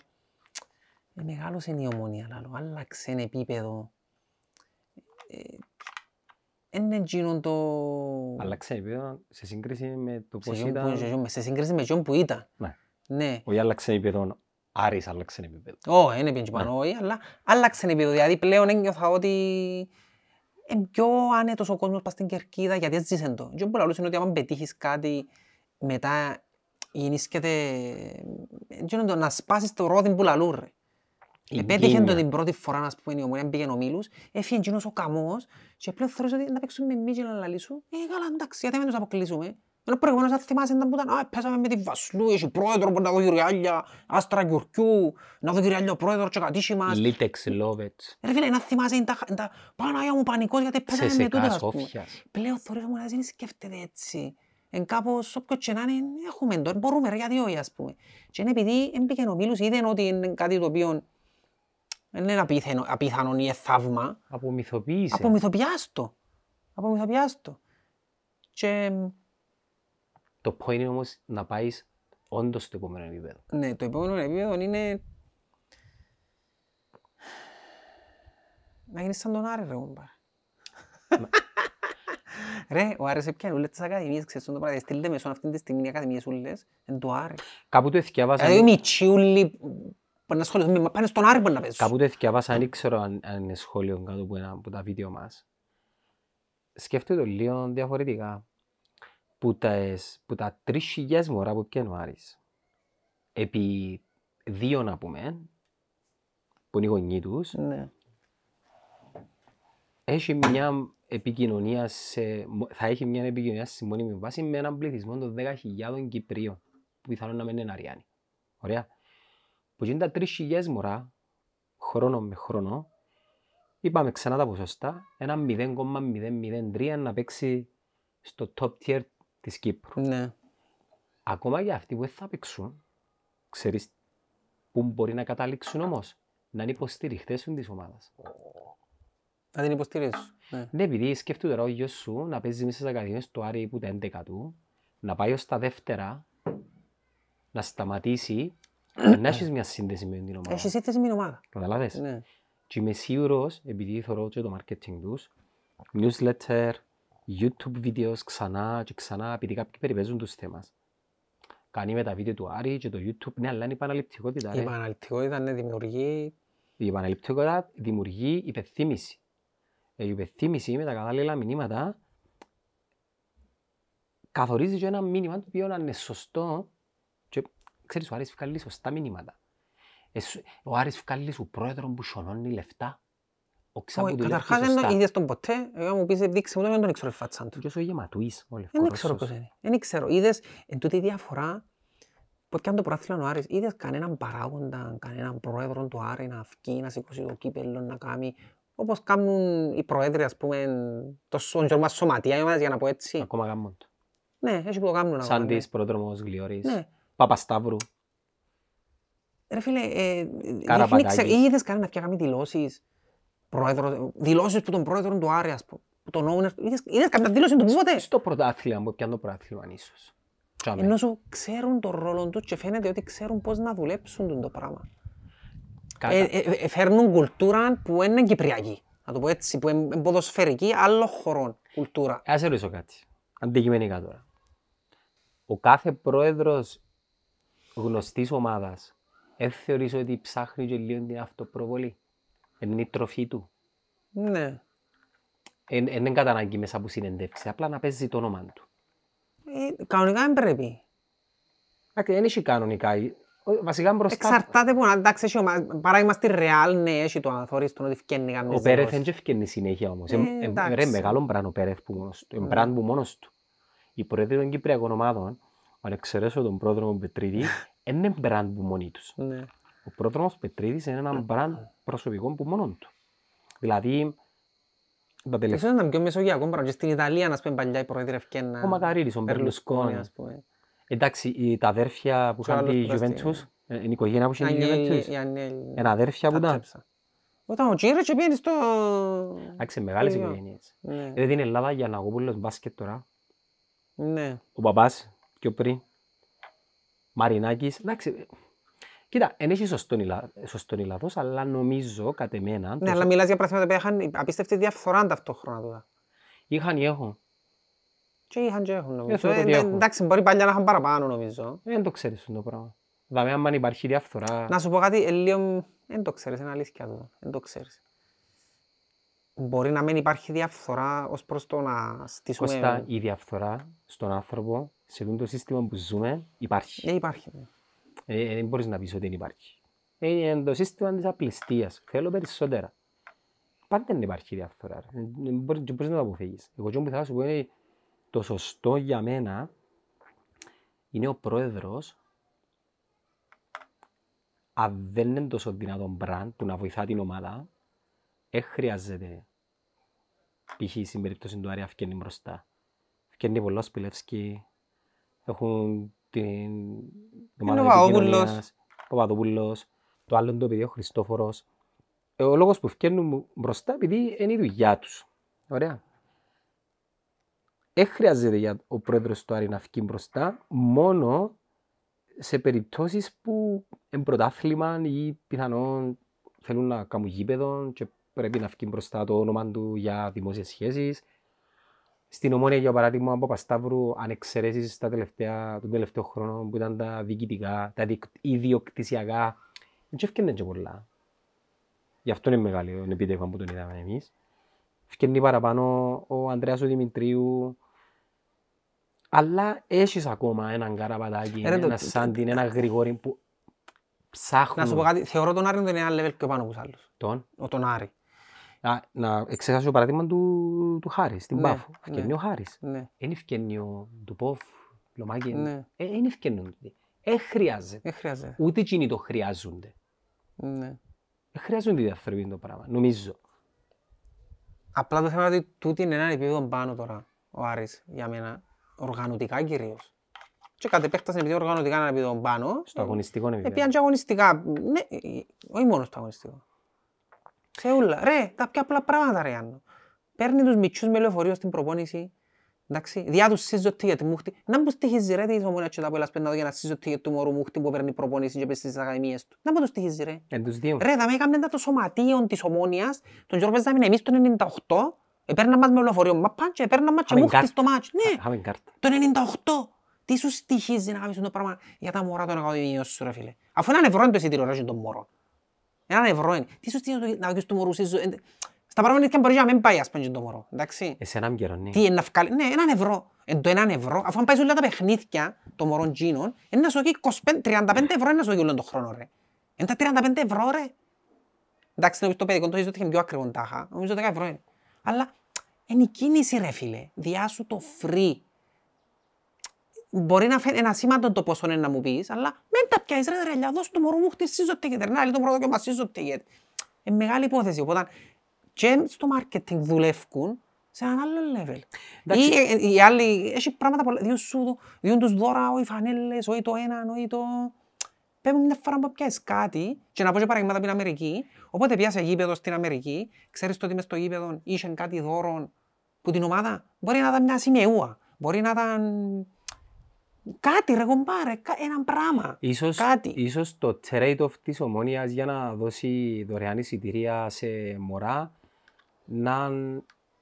ε, μεγάλωσε η ομόνια, λαλό, άλλαξε επίπεδο. Ε, Είναι εκείνον το... Άλλαξε επίπεδο σε σύγκριση με το σε πώς εκείνον που- σε ήταν. εκείνον- σε σύγκριση με εκείνον που ήταν. Ναι. Ναι. Όχι άλλαξε επίπεδο, Άρης άλλαξε επίπεδο. Όχι, δεν πήγαινε πάνω, όχι, αλλά άλλαξε επίπεδο. Δηλαδή πλέον ένιωθα ότι είναι πιο άνετος ο κόσμος πας στην κερκίδα γιατί έζησε το. Και που λαλούς είναι ότι άμα πετύχεις κάτι μετά γεννήσκεται εκείνο το να σπάσεις το ρόδι που λαλούν ρε. Η Επέτυχε το γκίνια. την πρώτη φορά, ας πούμε, η ομονία πήγαινε ο Μίλους, έφυγε εκείνος ο καμός και πλέον θεωρείς ότι να παίξουμε με εμείς και να λαλήσουν. Ε, καλά, εντάξει, γιατί δεν τους αποκλείσουμε. Ενώ προηγουμένως αν θυμάσαι ήταν που ήταν, α, πέσαμε με τη Βασλού, έχει πρόεδρος που να δω κυριάλια, άστρα Γιουρκιού, να δω κυριάλια ο πρόεδρος και κατήσι μας. Λίτεξ Λόβετς, Ρε φίλε, να θυμάσαι, είναι τα, είναι τα, Παναγιά μου πανικός γιατί πέσαμε με τούτο, Σεσεκάς ας πούμε. Όφιας. Πλέον θωρείς μου να δεν σκέφτεται έτσι. Εν κάπως όποιος και να είναι, έχουμε το, μπορούμε ρε, γιατί όχι ας πούμε. Και είναι επειδή έμπαικε ο Μίλους, είδε ότι είναι κάτι το οποίο δεν είναι απίθανο, απίθανο ή θαύμα. Απομυθοποίησε. Απομυθοποιάς το. Απομυθοποιάς το. Και Το point είναι όμως να πάεις όντως στο επόμενο επίπεδο. ναι, το επόμενο επίπεδο είναι να γίνεις σαν τον Άρη ρε κομπάρε. Ρε, ο Άρης έπιανε όλες τις ακαδημίες, ξέρεις το πράγμα, στείλτε με σον αυτή τη στιγμή οι ακαδημίες όλες, εν του Άρη. Κάπου το εθιάβασα. Δηλαδή οι μητσίουλοι Μπορεί να ασχοληθούν με- πάνε στον Άρη μπορεί να παίζουν. Κάπου το εθιάβασα, δεν ξέρω αν, αν είναι σχόλιο κάτω από ένα από τα βίντεο μας. Σκέφτομαι το λίγο διαφορετικά. Που τα, εσ- που τα τρεις χιλιάδες μωρά που πιάνει ο Άρης, επί δύο να πούμε, που είναι οι γονείς τους, Ναι. έχει μια επικοινωνία σε, μο- θα έχει μια επικοινωνία σε μόνιμη βάση με έναν πληθυσμό των 10.000 Κυπρίων, που πιθανόν να μην είναι Αριάνοι. Ωραία. Που είναι τα 3.000 μωρά, χρόνο με χρόνο, είπαμε ξανά τα ποσοστά, ένα 0,003 να παίξει στο top tier της Κύπρου. Ναι. Ακόμα για αυτοί που δεν θα παίξουν, ξέρεις πού μπορεί να καταλήξουν όμως, να είναι υποστηριχτές της ομάδας. Να την υποστηρίζεις. Ναι. Ναι, επειδή σκέφτομαι τώρα ο γιος σου να παίζει μέσα στις ακαδημίες του Άρη που τα 11 του, να πάει ως τα δεύτερα, να σταματήσει, να έχεις μια σύνδεση με την ομάδα. Έχεις σύνθεση με την ομάδα. Καταλάβες; Ναι. Και είμαι σίγουρος, επειδή θεωρώ και το marketing τους, newsletter, YouTube videos ξανά και ξανά, επειδή κάποιοι περιπέζουν τους θέμας. Κάνει με τα βίντεο του Άρη και το YouTube, ναι, αλλά είναι η επαναληπτικότητα. Η ρε. επαναληπτικότητα ναι, δημιουργεί Η επαναληπτικότητα δημιουργεί υπεθύμηση. Ε, Η υπεθύμηση με τα κατάλληλα μηνύματα καθορίζει και ένα μήνυμα το οποίο να είναι σωστό και ξέρεις ο Άρης βγάλει σωστά μηνύματα. Ε, σου- Ο Άρης βγάλει σου πρόεδρο που σωνώνει λεφτά. Ο Όχι, ξάπου δουλεύει Καταρχάς δεν σωστά. είδες τον ποτέ. Εγώ μου πεις δείξε μου το, δεν τον ήξερα φάτσαν του. Και όσο γεματουής ο Δεν Λευκός ξέρω Ρώσος. ποιος είναι. Δεν ξέρω. Είδες εν τούτη η διαφορά που πιάνε το πρωτάθλημα ο Άρης. Είδες κανέναν παράγοντα, κανέναν πρόεδρο του Άρη να βγει, να σηκώσει το κύπελλο, να κάνει όπως κάνουν οι προέδροι, ας πούμε, τόσο και μας σωματεία μας, για να πω έτσι. Ακόμα κάνουν το. Ναι, έτσι που το κάνουν. ακόμα, ναι. Σάντης, πρόδρομος, Γλιώρης, Ναι. Παπασταύρου. Ρε φίλε, ε, Καραπατάκης. δείχνει ξε- είδες κανένα να φτιάχνει δηλώσεις, πρόεδρο, δηλώσεις που τον πρόεδρο του Άρη, ας πούμε, που τον owner, είδες, είδες καμιά δήλωση του ποτέ. Στο πρωτάθλημα που πιάνει το πρωτάθλημα ίσως. Τσάμε. Ενώ σου ξέρουν τον ρόλο τους και φαίνεται ότι ξέρουν πώς να δουλέψουν το πράγμα. Κάτα. Ε, ε, ε, φέρνουν κουλτούρα που είναι κυπριακή. Να το πω έτσι, που είναι ποδοσφαιρική άλλων χωρών κουλτούρα. Ας σε ρωτήσω κάτι. Αντικειμενικά τώρα. Ο κάθε πρόεδρος γνωστής ομάδας δεν θεωρείς ότι ψάχνει και λίγο την αυτοπροβολή. Είναι η τροφή του. Ναι. Δεν είναι κατά ανάγκη μέσα από συνεντεύξεις. Απλά να παίζει το όνομα του. Ε, κανονικά δεν πρέπει. Εντάξει, δεν έχει κανονικά. Ο- Βασικά μπροστά. Εξαρτάται που, εντάξει, έχει ομα- παράδειγμα στη Ρεάλ, ναι, έχει το αθόρις τον ότι φκένει Ο καμίες Πέρεθ δηλώσεις. δεν ευκαινεί συνέχεια όμως. Ε, Ε, ε, εντάξει. Ρε, μεγάλο μπραν ο Πέρεθ που μόνος του. Ε, μπραν που μόνος του. Οι πρόεδροι των Κυπριακών ομάδων, αν εξαιρέσω τον πρόδρομο Πετρίδη, δεν είναι μπραν που μόνοι τους. Ναι. Ο πρόδρομος Πετρίδης είναι ένα μπραντ προσωπικό που μόνον του. Δηλαδή, τα τελευταία... Ίσως ήταν πιο μεσογειακό πράγμα. Και στην Ιταλία, να πούμε, παλιά οι πρόεδροι ευκαιναν. Ο Μακαρίτης, ο Μπερλουσκόνη. ας πούμε. Εντάξει, οι- τα αδέρφια που Και ο είχαν τη άλλος Juventus, πράσινος. ε, είναι η οικογένεια που είχε τη Ανιέλ- Juventus. η Ανιέλ- Είναι αδέρφια που ήταν. Κατέψα. Όταν ο Τζίρε και πήγαινε στο... Εντάξει, μεγάλες ίδιο. οικογένειες. Ναι. Δηλαδή την Ελλάδα για να Ναγόπουλος μπάσκετ τώρα, Ναι. ο παπάς πιο πριν, Μαρινάκης, εντάξει, ε, κοίτα, δεν έχει σωστόν ή λα- σωστόν ή λάθος, αλλά νομίζω κατ' εμένα, Ναι, αλλά μιλάς για πράγματα που είχαν απίστευτη διαφθορά ταυτόχρονα τούτα. είχαν ή έχουν. Και είχαν και έχουν νομίζω. θεωρώ Ε, ότι ε, έχουν. Εντάξει, μπορεί παλιά να είχαν παραπάνω νομίζω. Δεν το ξέρεις αυτό το πράγμα. Δηλαδή, αν υπάρχει διαφθορά, Να σου πω κάτι, ε, λίγο... Δεν το ξέρεις, είναι αλήθεια τούτο. Δεν το ξέρεις. Μπορεί να μην υπάρχει διαφθορά ως προς το να στήσουμε... Κώστα, η διαφθορά στον άνθρωπο, σε αυτό το σύστημα που ζούμε, υπάρχει. Δεν υπάρχει. ναι. Ε, δεν μπορείς να πεις ότι δεν υπάρχει. Ε, Είναι το σύστημα της απληστίας. Θέλω περισσότερα. Πάντα δεν υπάρχει διαφθορά. ρε. Ε, Δεν μπορείς, δεν μπορείς να το αποφύγεις. Εγώ αυτό που θα σου πω είναι το σωστό για μένα είναι ο πρόεδρος αν δεν είναι τόσο δυνατό μπραντ που να βοηθά την ομάδα, δεν χρειάζεται π.χ. στην περίπτωση του Άρη αυκένει μπροστά. Αυκένει πολλά Σπιλεύσκη, έχουν την Είναι ο Παπαδόπουλος. επικοινωνίας, ο Παπαδόπουλος, το άλλο το παιδί ο Χριστόφορος. Ε, Ο λόγος που φτιάχνουν μπροστά επειδή είναι η δουλειά τους. Ωραία. Δεν χρειάζεται για ο πρόεδρος του Άρη να βγει μπροστά μόνο σε περιπτώσεις που είναι πρωτάθλημα ή πιθανόν θέλουν να κάνουν γήπεδο και πρέπει να βγει μπροστά το όνομα του για δημόσιες σχέσεις. Στην Ομόνια, για παράδειγμα, από Πασταύρου, αν εξαιρέσεις τα τελευταία, τον τελευταίο χρόνο που ήταν τα διοικητικά, τα διεκ- ιδιοκτησιακά, δεν έφτιανε και πολλά. Γι' αυτό είναι μεγάλο το επίτευγμα που τον είδαμε εμείς. Φτιάχνει παραπάνω ο Ανδρέας ο Δημητρίου. Αλλά έχεις ακόμα έναν καραπατάκι, Ε, ρε, το- ένα το- Σάντιν, ένα Γρηγόρη που ψάχνουν Να σου πω κάτι, θεωρώ τον Άρη τον ένα level πιο πάνω από τους άλλους. τον; Ο τον Άρη. Α, να εξετάσω το παράδειγμα του, του Χάρης, στην Ναι, Πάφο. ναι. Φτιάχνει ο Χάρης. Ναι, Δεν ευκαινεί ο Ντουπόφ, Λομάκη. Ναι. Ε, Δεν ευκαινούνται. Δεν χρειάζεται. δεν χρειάζεται. Ούτε εκείνοι το χρειάζονται. Ναι. Δεν χρειάζονται οι άνθρωποι το πράγμα, νομίζω. Απλά το θέμα είναι ότι τούτη είναι έναν επίπεδο πάνω τώρα, ο Άρης, για μένα, οργανωτικά κυρίως. Και κατ' επέκταση επειδή οργανωτικά είναι ένα επίπεδο πάνω, Στο αγωνιστικό είναι Επίαν και αγωνιστικά. Ναι, ε, ε, όχι μόνο στο αγωνιστικό. Σε ούλα. Ρε, τα πιο απλά πράγματα ρε Γιάννο. Παίρνει τους μητσούς με λεωφορείο στην προπόνηση. Εντάξει, διά τους σύζω τίγετ μου χτυ. Να μου στοιχίζει ρε της ομονίας και τα πέλας πέντα για να σύζω τίγετ του μωρού μου χτυ που παίρνει προπόνηση και πες στις ακαδημίες του. Να μου το στοιχίζει ρε. Εν τους δύο. Ρε, θα με έκαμε το σωματείο της ομόνιας, τον Γιώργο παίζαμε εμείς το 98, έπαιρνα μας με λεωφορείο, μα πάνε και έπαιρνα μας και Είχαμε μου χτυ κάρτα. στο μάτσο. Ναι, Είχαμε κάρτα. το 98. Τι σου στοιχίζει να κάνεις αυτό το πράγμα; Για τα μωρά των ακαδημίων σου ρε φίλε. Αφού έναν ευρώ είναι το εισιτήριο ρε των μωρών. Έναν ευρώ είναι. Τι σου στοιχίζει να κάνεις το μωρού σου. εν- Στα πράγματα και μπορεί να μην πάει ας πούμε και το μωρό. Εντάξει. Εσένα μου καιρό, ναι. Τι είναι να βγάλει. Ναι, έναν ευρώ. Εν το έναν ευρώ. Αφού αν πάει σε όλα τα παιχνίδια των μωρών τζίνων, είναι να σου δώσει 25 35 ευρώ είναι να σου δώσει όλο τον χρόνο ρε. Είναι τα 35 ευρώ ρε. Εντάξει, νομίζω το παιδικό το έχεις ότι είναι πιο ακριβό τάχα. Νομίζω 10 ευρώ είναι. Αλλά είναι η κίνηση ρε φίλε. Διάσου το free. Μπορεί να φαίνεται ένα σήμαντο το πόσο είναι να μου πεις, αλλά μην τα πιάσεις ρε ρε, δώσ' του μωρού μου χτισίζω τίγεται, να λέει το πρώτο και μας σύζω τίγεται. Είναι μεγάλη υπόθεση, οπότε και στο marketing δουλεύουν σε έναν άλλο level. Εντάξει. Ή ε, ε, οι άλλοι, έχει πράγματα πολλά, διούν σου, διούν τους δώρα, όχι φανέλες, όχι το έναν, όχι το... Πέμπουν μια φορά που πιάσεις κάτι και να πω και παραδείγματα από την Αμερική, οπότε πιάσε γήπεδο στην Αμερική, ξέρεις το ότι μες στο γήπεδο είχε κάτι δώρο που την ομάδα μπορεί να ήταν μια σημειούα, μπορεί να ήταν κάτι ρε κομπάρε, κα- ένα πράγμα, Ίσως, κάτι. ίσως το trade-off της ομόνιας για να δώσει δωρεάν εισιτήρια σε μωρά να,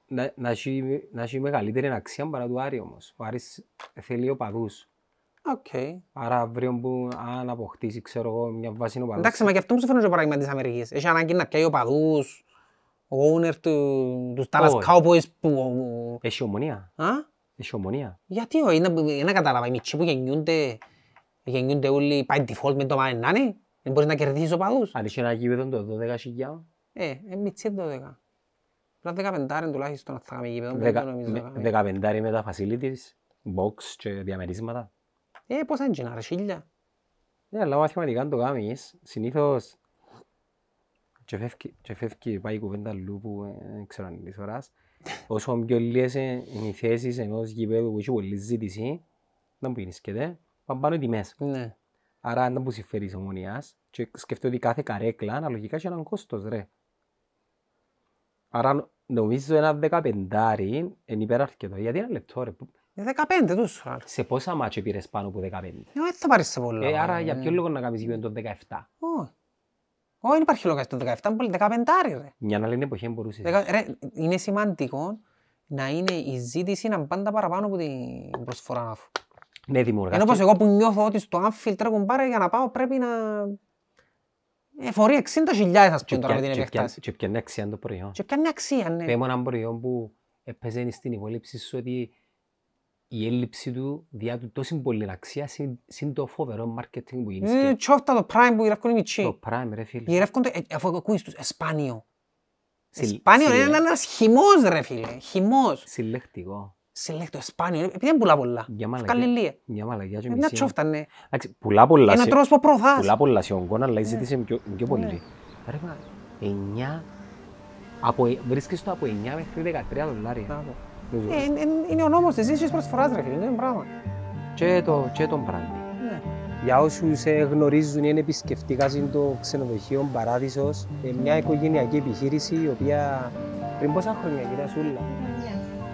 να, να, έχει, να έχει μεγαλύτερη αξία παρά του Άρη όμως. Ο Άρης θέλει οπαδούς. Οκ. Άρα αύριο που αν αποκτήσει ξέρω εγώ μια βάση οπαδούς. Εντάξει, μα και αυτό μου σου φαίνεται το παράδειγμα της Αμερικής. Έχει ανάγκη να πιάει οπαδούς, ο owner του, τους Dallas Όχι. Cowboys που... Έχει ομονία. Α; Έχει ομονία. Γιατί όχι, είναι, είναι κατάλαβα, οι μητσοί που γεννιούνται, γεννιούνται όλοι by default με το μάτι να είναι, δεν μπορείς να κερδίσεις οπαδούς. Αν είχε ένα γήπεδο το 12 Ε, ε, μητσί είναι το δέκα. Πρέπει 15 τουλάχιστον να θα κάνουμε γήπεδο, δεν Δεκα, το νομίζω να με, κάνουμε. 15 με τα facilities, box και διαμερίσματα. Ε, πόσα είναι ρε, χίλια. Ναι, αλλά μαθηματικά αν το κάνεις, συνήθως και φεύγει, και φεύγει πάει η κουβέντα αλλού που ε, δεν ξέρω αν είναι της ώρας. Όσο πιο λίγες είναι οι θέσεις ενός γηπέδου που έχει πολλή ζήτηση, να που γεννήσκεται, πάνε πάνω οι τιμές. Ναι. Άρα αν που συμφέρει της ομονίας και σκεφτώ ότι κάθε καρέκλα αναλογικά έχει έναν κόστος ρε. Άρα νομίζω ένα δεκαπεντάρι είναι υπεραρκετό. Γιατί ένα λεπτό ρε. που- Ε, 15 τους. ρε. Σε πόσα μάτια πήρες πάνω από 15. Ε, δεν θα πάρεις σε πολλά. Ε, άρα ε. για ποιο λόγο να κάνεις γήπεδο το 17. Όχι. Όχι, δεν υπάρχει λόγος το 17, είναι πολύ 15 ρε. Μια άλλη εποχή μπορούσες. Δεκα- Ρε, είναι σημαντικό να είναι η ζήτηση να πάντα παραπάνω από την προσφορά αφού. Ναι, δημιουργάς. Ενώ πως και- εγώ που νιώθω ότι στο Anfield τρέχω μπάρα για να πάω πρέπει να... Ε, φορεί 60.000 ας και πούμε τώρα με την ποια- και ποια- επέκταση. Και πιάνει αξία το προϊόν. Και πιάνει αξία, ναι. Πέμω έναν προϊόν που έπαιζε στην υπόλοιψη σου ότι η έλλειψη του διά του τόσο πολύ αξία συν, συν το φοβερό marketing που Είναι γίνεις. τσόφτα το prime που γυρεύκουν οι Το μητσοί. prime ρε φίλε. Γυρεύκονται, ε, αφού ακούεις τους, εσπάνιο. Συλλ- Εσπάνιο συλλε- είναι ένας χυμός ρε φίλε, χυμός. Συλλεκτικό. Συλλέκτο, εσπάνιο, ε, επειδή δεν πουλά πολλά. Για Καλή μαλακιά. λία. Μια μαλακιά και Είναι μια μισή. τσόφτα, ναι. Εντάξει, Πουλά πολλά Ένα σε- τρόπος που προωθάς. πουλά πολλά σε ογκόν, αλλά η ζήτηση είναι πιο- πιο Ναι. πολύ. Ρε μα, 9 από, βρίσκεις το από 9 μέχρι 13 δολάρια. Μπράβο. Νομίζω. Ε, είναι- είναι- Είναι ο νόμος της ίσης προσφοράς ρε φίλε, είναι πράγμα. Και το, και τον branding. Ναι. Για όσους ε, γνωρίζουν ή είναι επισκεφτικά το ξενοδοχείο Παράδεισος, ε, μια οικογενειακή επιχείρηση η οποία πριν πόσα χρόνια κυρία Σούλα,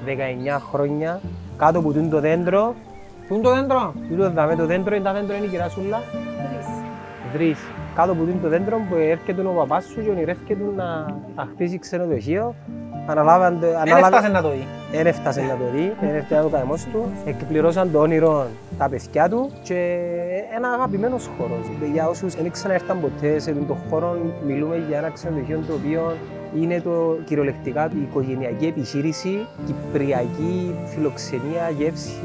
19 χρόνια, κάτω από τούτο το δέντρο, Πού είναι το δέντρο; τούτο δάμε το δέντρο, είναι τα δέντρο είναι η κυρία Σούλα, βρεις κάτω από το δέντρο που έρχεται ο παπάς σου και ονειρεύκεται να, να χτίσει ξενοδοχείο. Αναλάβαν, Δεν ανάλαβε, έφτασε να το δει. δεν έφτασε να το δει, δεν έφτασε να το καημός του. Εκπληρώσαν το όνειρο τα παιδιά του και ένα αγαπημένος χώρος. Για όσους δεν ξαναέρθαν ποτέ σε τον χώρο, μιλούμε για ένα ξενοδοχείο το οποίο είναι το κυριολεκτικά η οικογενειακή επιχείρηση, κυπριακή φιλοξενία, γεύση,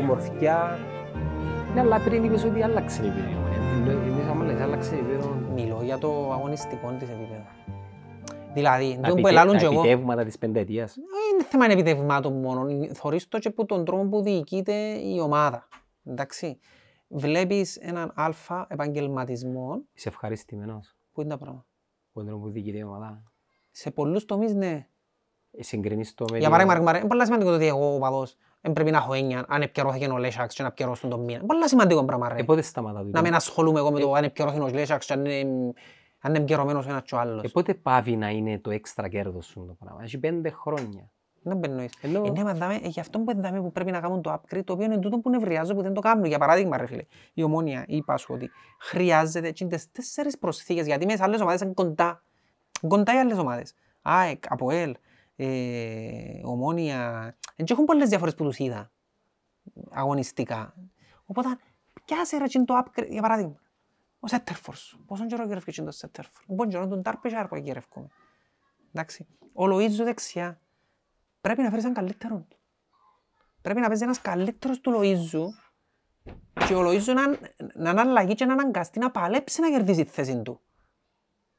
ομορφιά. Ναι, αλλά πριν είπες ότι άλλαξε η επίπεδο. Εμείς άμα λες άλλαξε η επίπεδο. Μιλώ για το αγωνιστικό της επίπεδο. Δηλαδή, Τα το που επιτε- ελάλουν τα και εγώ, επιτεύγματα της πενταετίας. είναι θέμα επιτευγμάτων μόνο. Θωρείς το και από τον τρόπο που διοικείται η ομάδα. Εντάξει. Βλέπεις έναν αλφα επαγγελματισμό Είσαι ευχαριστημένος που είναι τα πράγματα; που τον που διοικείται η ομάδα; Σε πολλούς τομείς, ναι. Ε, Συγκρίνεις το με Για το- παράδειγμα, ρε κουμάρε, είναι πολύ σημαντικό το ότι εγώ ο παδός δεν πρέπει να έχω έννοια αν επικαιρώθηκε ο Λέσσαξ και να επικαιρώσουν τον μήνα. Πολύ σημαντικό πράγμα, ρε. Ε, πότε σταματά τούτο. Να μην ασχολούμαι εγώ με το αν επικαιρώθηκε ο Λέσσαξ και αν είναι- αν είναι επικαιρωμένος ο ένας και ο άλλος. Ε, πότε πάβει να είναι το έξτρα κέρδος σου το πράγμα; Έχει πέντε χρόνια. Δεν μπαιννοείς. Ενώ- Ε, ναι, μα δάμε, ε, γι' αυτό που δάμε που πρέπει να κάνουν το upgrade, το οποίο είναι τούτο που νευριάζω που δεν το κάνουν. Για παράδειγμα, ρε φίλε, η ομόνια είπα σου ότι χρειάζεται και τις τέσσερις προσθήκες, γιατί μέσα άλλες ομάδες είναι κοντά. Κοντά οι άλλες ομάδες. ΑΕΚ, ΑΠΟΕΛ, ε, ομόνια. Δεν έχουν πολλές διαφορές που τους είδα αγωνιστικά. Οπότε, πιάσε ρε τσιν το upgrade, για παράδειγμα. Ο Σέτερφορς. Πόσον καιρό γυρεύει τσιν το Σέτερφορ. Πόσον καιρό τον Τάρπεζαρ που γυρεύκομαι. Εντάξει. Ο Λοΐζο δεξιά. Πρέπει να φέρεις έναν καλύτερον. Πρέπει να παίζει ένας καλύτερος του Λοΐζου και ο Λοΐζου να, να αναλλαγεί και να αναγκαστεί να παλέψει να κερδίσει τη θέση του.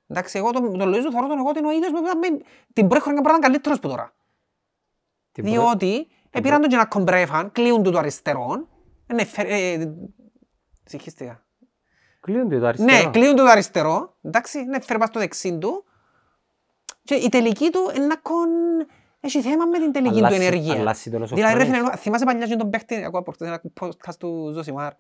Εντάξει, εγώ τον, τον Λοΐζου θεωρώ τον εγώ ότι είναι ο ίδιος με, με, την πρώτη χρονιά μπορεί να είναι καλύτερος που τώρα. Την πρω- Διότι επήραν τον και ένα κομπρέφαν, κλείουν του το αριστερό. Ναι, ε, συγχύστηκα. Κλείονται το αριστερό. Ναι, κλείουν του το αριστερό, εντάξει, ναι, φέρει πας στο δεξί του. Και η τελική του είναι να κον... Έχει θέμα με την τελική του Αλλάσσει- ενέργεια. αλλάσσει τον όσο Δηλαδή, ρε χρόνος. φίλε, θυμάσαι παλιάς και τον παίχτη, ακούω από ένα podcast του Ζωσιμάρ.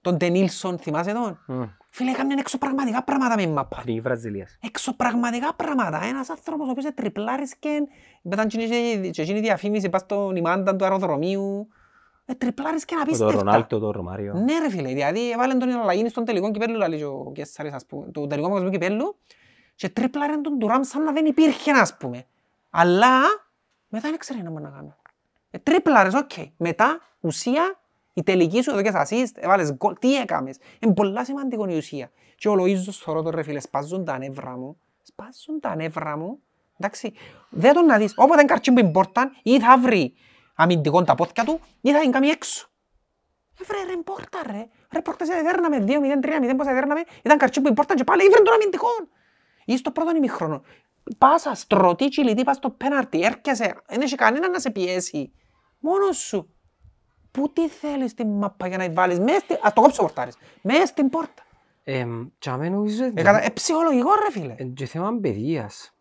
Τον Τενίλσον, θυμάσαι τον; Μμ. Φίλε, έκαμε εξωπραγματικά πράγματα με η μάπα. Εθνική Βραζιλίας. Εξωπραγματικά πράγματα. Ένας άνθρωπος ο οποίος τριπλάρισκε, μετά και και- και εκείνη η διαφήμιση πας στον ημάντα του αεροδρομίου. Ε, τριπλάρισκε Το απίστευτα. Ρονάλτο, το Ρωμάριο. Ναι ρε φίλε, δηλαδή έβαλε τον αλλαγή στον τελικό κυπέλλου, λέει ο Κέσσαρης, ας πούμε, το τελικό παγκοσμίου κυπέλλου και τρίπλαρε τον Τουράμ σαν να δεν υπήρχε, ας πούμε. Αλλά μετά δεν ξέρει να μπορεί να κάνει. Ε, τρίπλαρες, οκ. Μετά, ουσία, η τελική σου, εδώ και assist, έβαλες γκολ, τι έκαμες; Είναι πολλά σημαντικό η ουσία. Και ο Λοΐζος θωρώ τον ρε φίλε, σπάζουν τα νεύρα μου, σπάζουν τα νεύρα μου, εντάξει. Δεν τον να δεις, όποτε καρτσίν που την πόρταν, ή θα βρει αμυντικό τα πόδια του, ή θα την κάνει έξω. Ε, βρε, ρε, πόρτα, ρε. Ρε, πόρτες έδερναμε 2-0, 3-0, πόσα έδερναμε. Ήταν καρτσί που πόρταν και πάλι ήβρε τον αμυντικό. Ή στο πρώτο ημίχρονο. Πάσα, στρωτή, κυλιτή, πας στο πέναρτι, έρχεσαι. Δεν έχει κανένα να σε πιέσει. Μόνος σου. Πού τι θέλεις την μάπα για να τη βάλεις; Μες στη... Ας το κόψω πορτάρες. Μες στην πόρτα. Εμ, και αμέ νομίζω Ε, κατα... ε, ψυχολογικό ρε φίλε. είναι και θέμα παιδείας.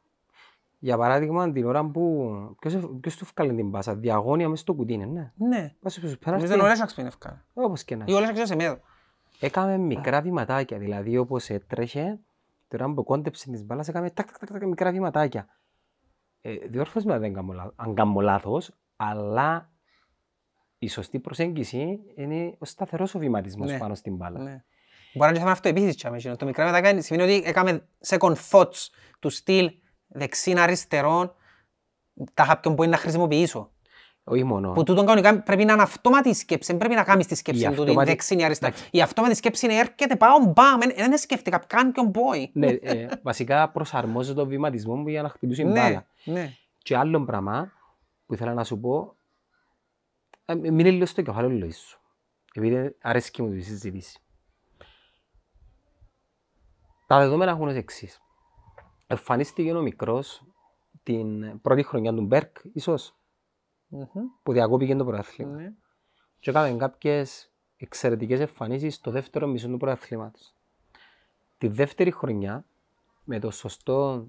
Για παράδειγμα, την ώρα που... Ποιος, ε- ποιος του βγάλε την πάσα, διαγώνια μες στο κουτί, είναι, ναι. Ναι. Πας στους Νομίζω πέναρτι, είναι ο Λέσσαξ που είναι ευκάλα. όπως και να Ή ο Λέσσαξ σε μέδο. Έκαμε μικρά βηματάκια, δηλαδή όπως έτρεχε, τώρα που κόντεψε τις μπάλας, έκαμε τάκ, τάκ, τάκ, τάκ, μικρά βηματάκια. Ε, διόρθωσme αν δεν κάνω λάθος- αν κάνω λάθος, αλλά η σωστή προσέγγιση είναι ο σταθερός ο βηματισμός Ναι. πάνω στην μπάλα. Ναι. Μπορεί να είναι θέμα αυτοεπίθεσης τσάμε, εκείνο. Το μικρά μετακάνει σημαίνει ότι έκαμε second thoughts του στυλ δεξίν αριστερών τα κάποιον που είναι να χρησιμοποιήσω. Όχι μόνο. Που τούτον κανονικά πρέπει να είναι αυτόματη η σκέψη, δεν πρέπει να κάνεις τη σκέψη Η του, την αυτόματη- δεξίνη αριστερά. Η αυτόματη σκέψη είναι έρχεται, πάω, μπαμ, εν- δεν σκέφτηκα καν ποιον boy. ναι, ε, βασικά προσαρμόζω τον βηματισμός μου για να χτυπήσω την ναι, μπάλα. ναι. Και άλλο πράγμα που ήθελα να σου πω, ε, μείνε λίγο στο κεφάλαιο Λοΐς σου. Επειδή αρέσκει μου τη συζήτηση. Τα δεδομένα έχουν ως εξής. Εμφανίστηκε ο μικρός την πρώτη χρονιά του Μπέρκ, ίσως, Μμμ, που διακόπηκε το πρωτάθλημα. ναι. Και έκαμε κάποιες εξαιρετικές εμφανίσεις στο δεύτερο μισό του πρωταθλήματος. Τη δεύτερη χρονιά, με, το σωστό,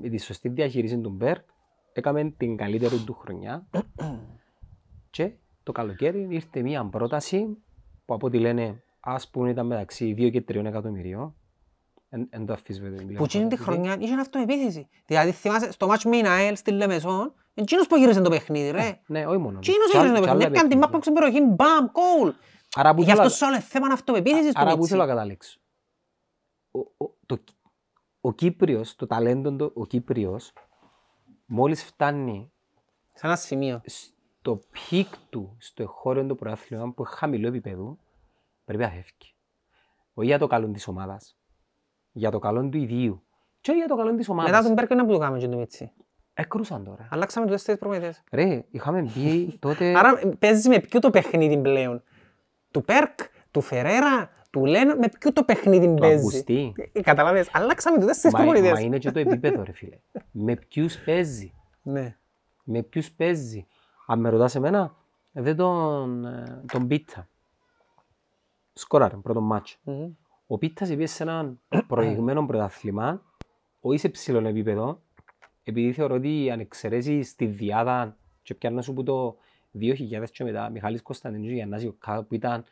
με τη σωστή διαχείριση του Μπέρκ, έκαμε την καλύτερη του χρονιά και το καλοκαίρι ήρθε μια πρόταση που από ό,τι λένε ας πούμε ήταν μεταξύ 2 και 3 εκατομμυρίων. Εν, εν το αφισβητώ. Που εκείνη τη χρονιά είχε αυτοεπίθεση. Δηλαδή θυμάσαι στο μάτς με η Ναέλ στη Λεμεσόν, εκείνος που γύρισε το παιχνίδι ρε. Ναι, όχι μόνο. Εκείνος Κι άλλα- γύρισε το κι άλλα παιχνίδι, έκανε την μάπα παιχνίδια. ξεμπεροχή, μπαμ, κόλ. Άρα που Γι' θέλω αυτό να- σε όλο θέμα είναι αυτοεπίθεσης του άρα που Μίτσι. θέλω να καταλήξω. ο, ο, το, ο Κύπριος, το ταλέντο, του, ο Κύπριος, μόλις φτάνει Σε ένα σημείο. Στο peak του, στο εγχώριο του πρωτάθλημα που είναι χαμηλό επίπεδο, πρέπει να φεύγει. Όχι για το καλό της ομάδας, για το καλό του ιδίου. Και όχι για το καλό της Μετά ομάδας. τον Πέρκο να που το κάνουμε και το Μίτσι. Έκρουσαν τώρα. Αλλάξαμε τους τέσσερις προμηθές. Ρε, είχαμε μπει τότε... Άρα παίζεις με ποιο το παιχνίδι πλέον; Του Πέρκ, του Φερέρα, του Λένο, με ποιο το παιχνίδι Το παίζεις; Αυγουστή. Ε, Καταλάβες, αλλάξαμε τους τέσσερις Μα, μα προμηθές. είναι και το επίπεδο, ρε φίλε. με ποιους παίζει; Ναι. Με ποιους παίζει; Αν με ρωτάς εμένα, δεν τον, ε, τον Πίτα. Σκόραρε πρώτο μάτσο. Μμμ. Ο Πίτας πήγε σε έναν προηγμένο πρωτάθλημα, όχι σε ψηλό επίπεδο, επειδή θεωρώ ότι αν εξαιρέσεις τη διάδα και πιάνω σου που το 2000 και μετά, Μιχάλης Κωνσταντίνου και Γιαννάς Ιωκά, που ήταν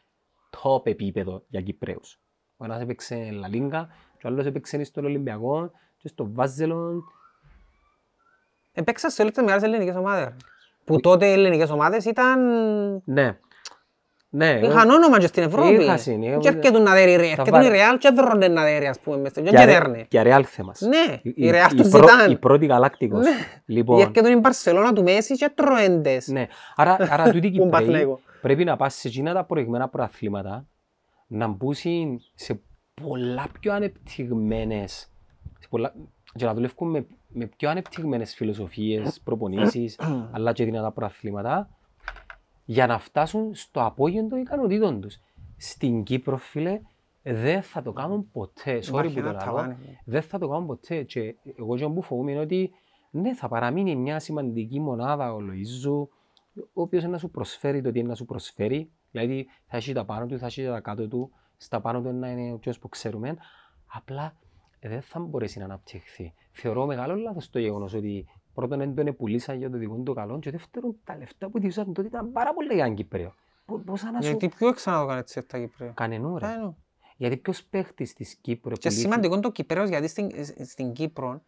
top επίπεδο για Κυπρέους. Ο ένας έπαιξε Λα Λίγκα, και ο άλλος έπαιξε στον Ολυμπιακό και στο Βάζελον. Επέξα σε όλες τις μεγάλες ελληνικές ομάδες. Που τότε οι ελληνικές ομάδες ήταν... Ναι. Ναι. εγώ- Είχαν όνομα και στην Ευρώπη. Είχασαν, ε, Και έρχεται να δέρει ρε, τα έρχεται η βάρε. Ρεάλ και δρώνε να δέρει ας πούμε. μες στο- Και για ρε- δέρνε. Για Ρεάλ θέμας. Ναι, Η- η Ρεάλ η του πρω- ζητάν. Η πρώτη γαλάκτικος. Ναι. Λοιπόν, Ή έρχεται η Μπαρσελώνα του Μέση και τρώεντες. Ναι, άρα, άρα τούτοι οι Που Κυπρέοι Παθηναϊκό. πρέπει να πας σε εκείνα τα προηγμένα προαθλήματα να μπουν σε πολλά πιο ανεπτυγμένες σε πολλά, και να δουλεύουν με, με πιο ανεπτυγμένες φιλοσοφίες, προπονήσεις, αλλά και δυνατά προαθλήματα για να φτάσουν στο απόγειο των ικανοτήτων τους. Στην Κύπρο, φίλε, δεν θα το κάνουν ποτέ. Sorry Υπάρχει που το ένα λέω. ταβάνι, ναι. Δεν θα το κάνουν ποτέ. Και εγώ και που φοβούμαι είναι ότι ναι, θα παραμείνει μια σημαντική μονάδα ο Λοΐζου, ο οποίος να σου προσφέρει το τι είναι να σου προσφέρει. Δηλαδή θα έχει τα πάνω του, θα έχει τα κάτω του, στα πάνω του να είναι ο ποιος που ξέρουμε. Απλά δεν θα μπορέσει να αναπτυχθεί. Θεωρώ μεγάλο λάθος το γεγονός ότι πρώτον δεν τον πουλήσαν για το δικό του καλό και δεύτερον τα λεφτά που διούσαν τότε ήταν πάρα πολλά για έναν Κύπριο. Πο- Πόσα να σου Γιατί ποιο ξανά το κάνει έτσι τα Κυπρέα. κανενού ρε. Κανενού. Γιατί ποιος παίχτης της Κύπρου Και πουλήθηκε- σημαντικό είναι το Κυπρέος γιατί στην, στην Κύπρο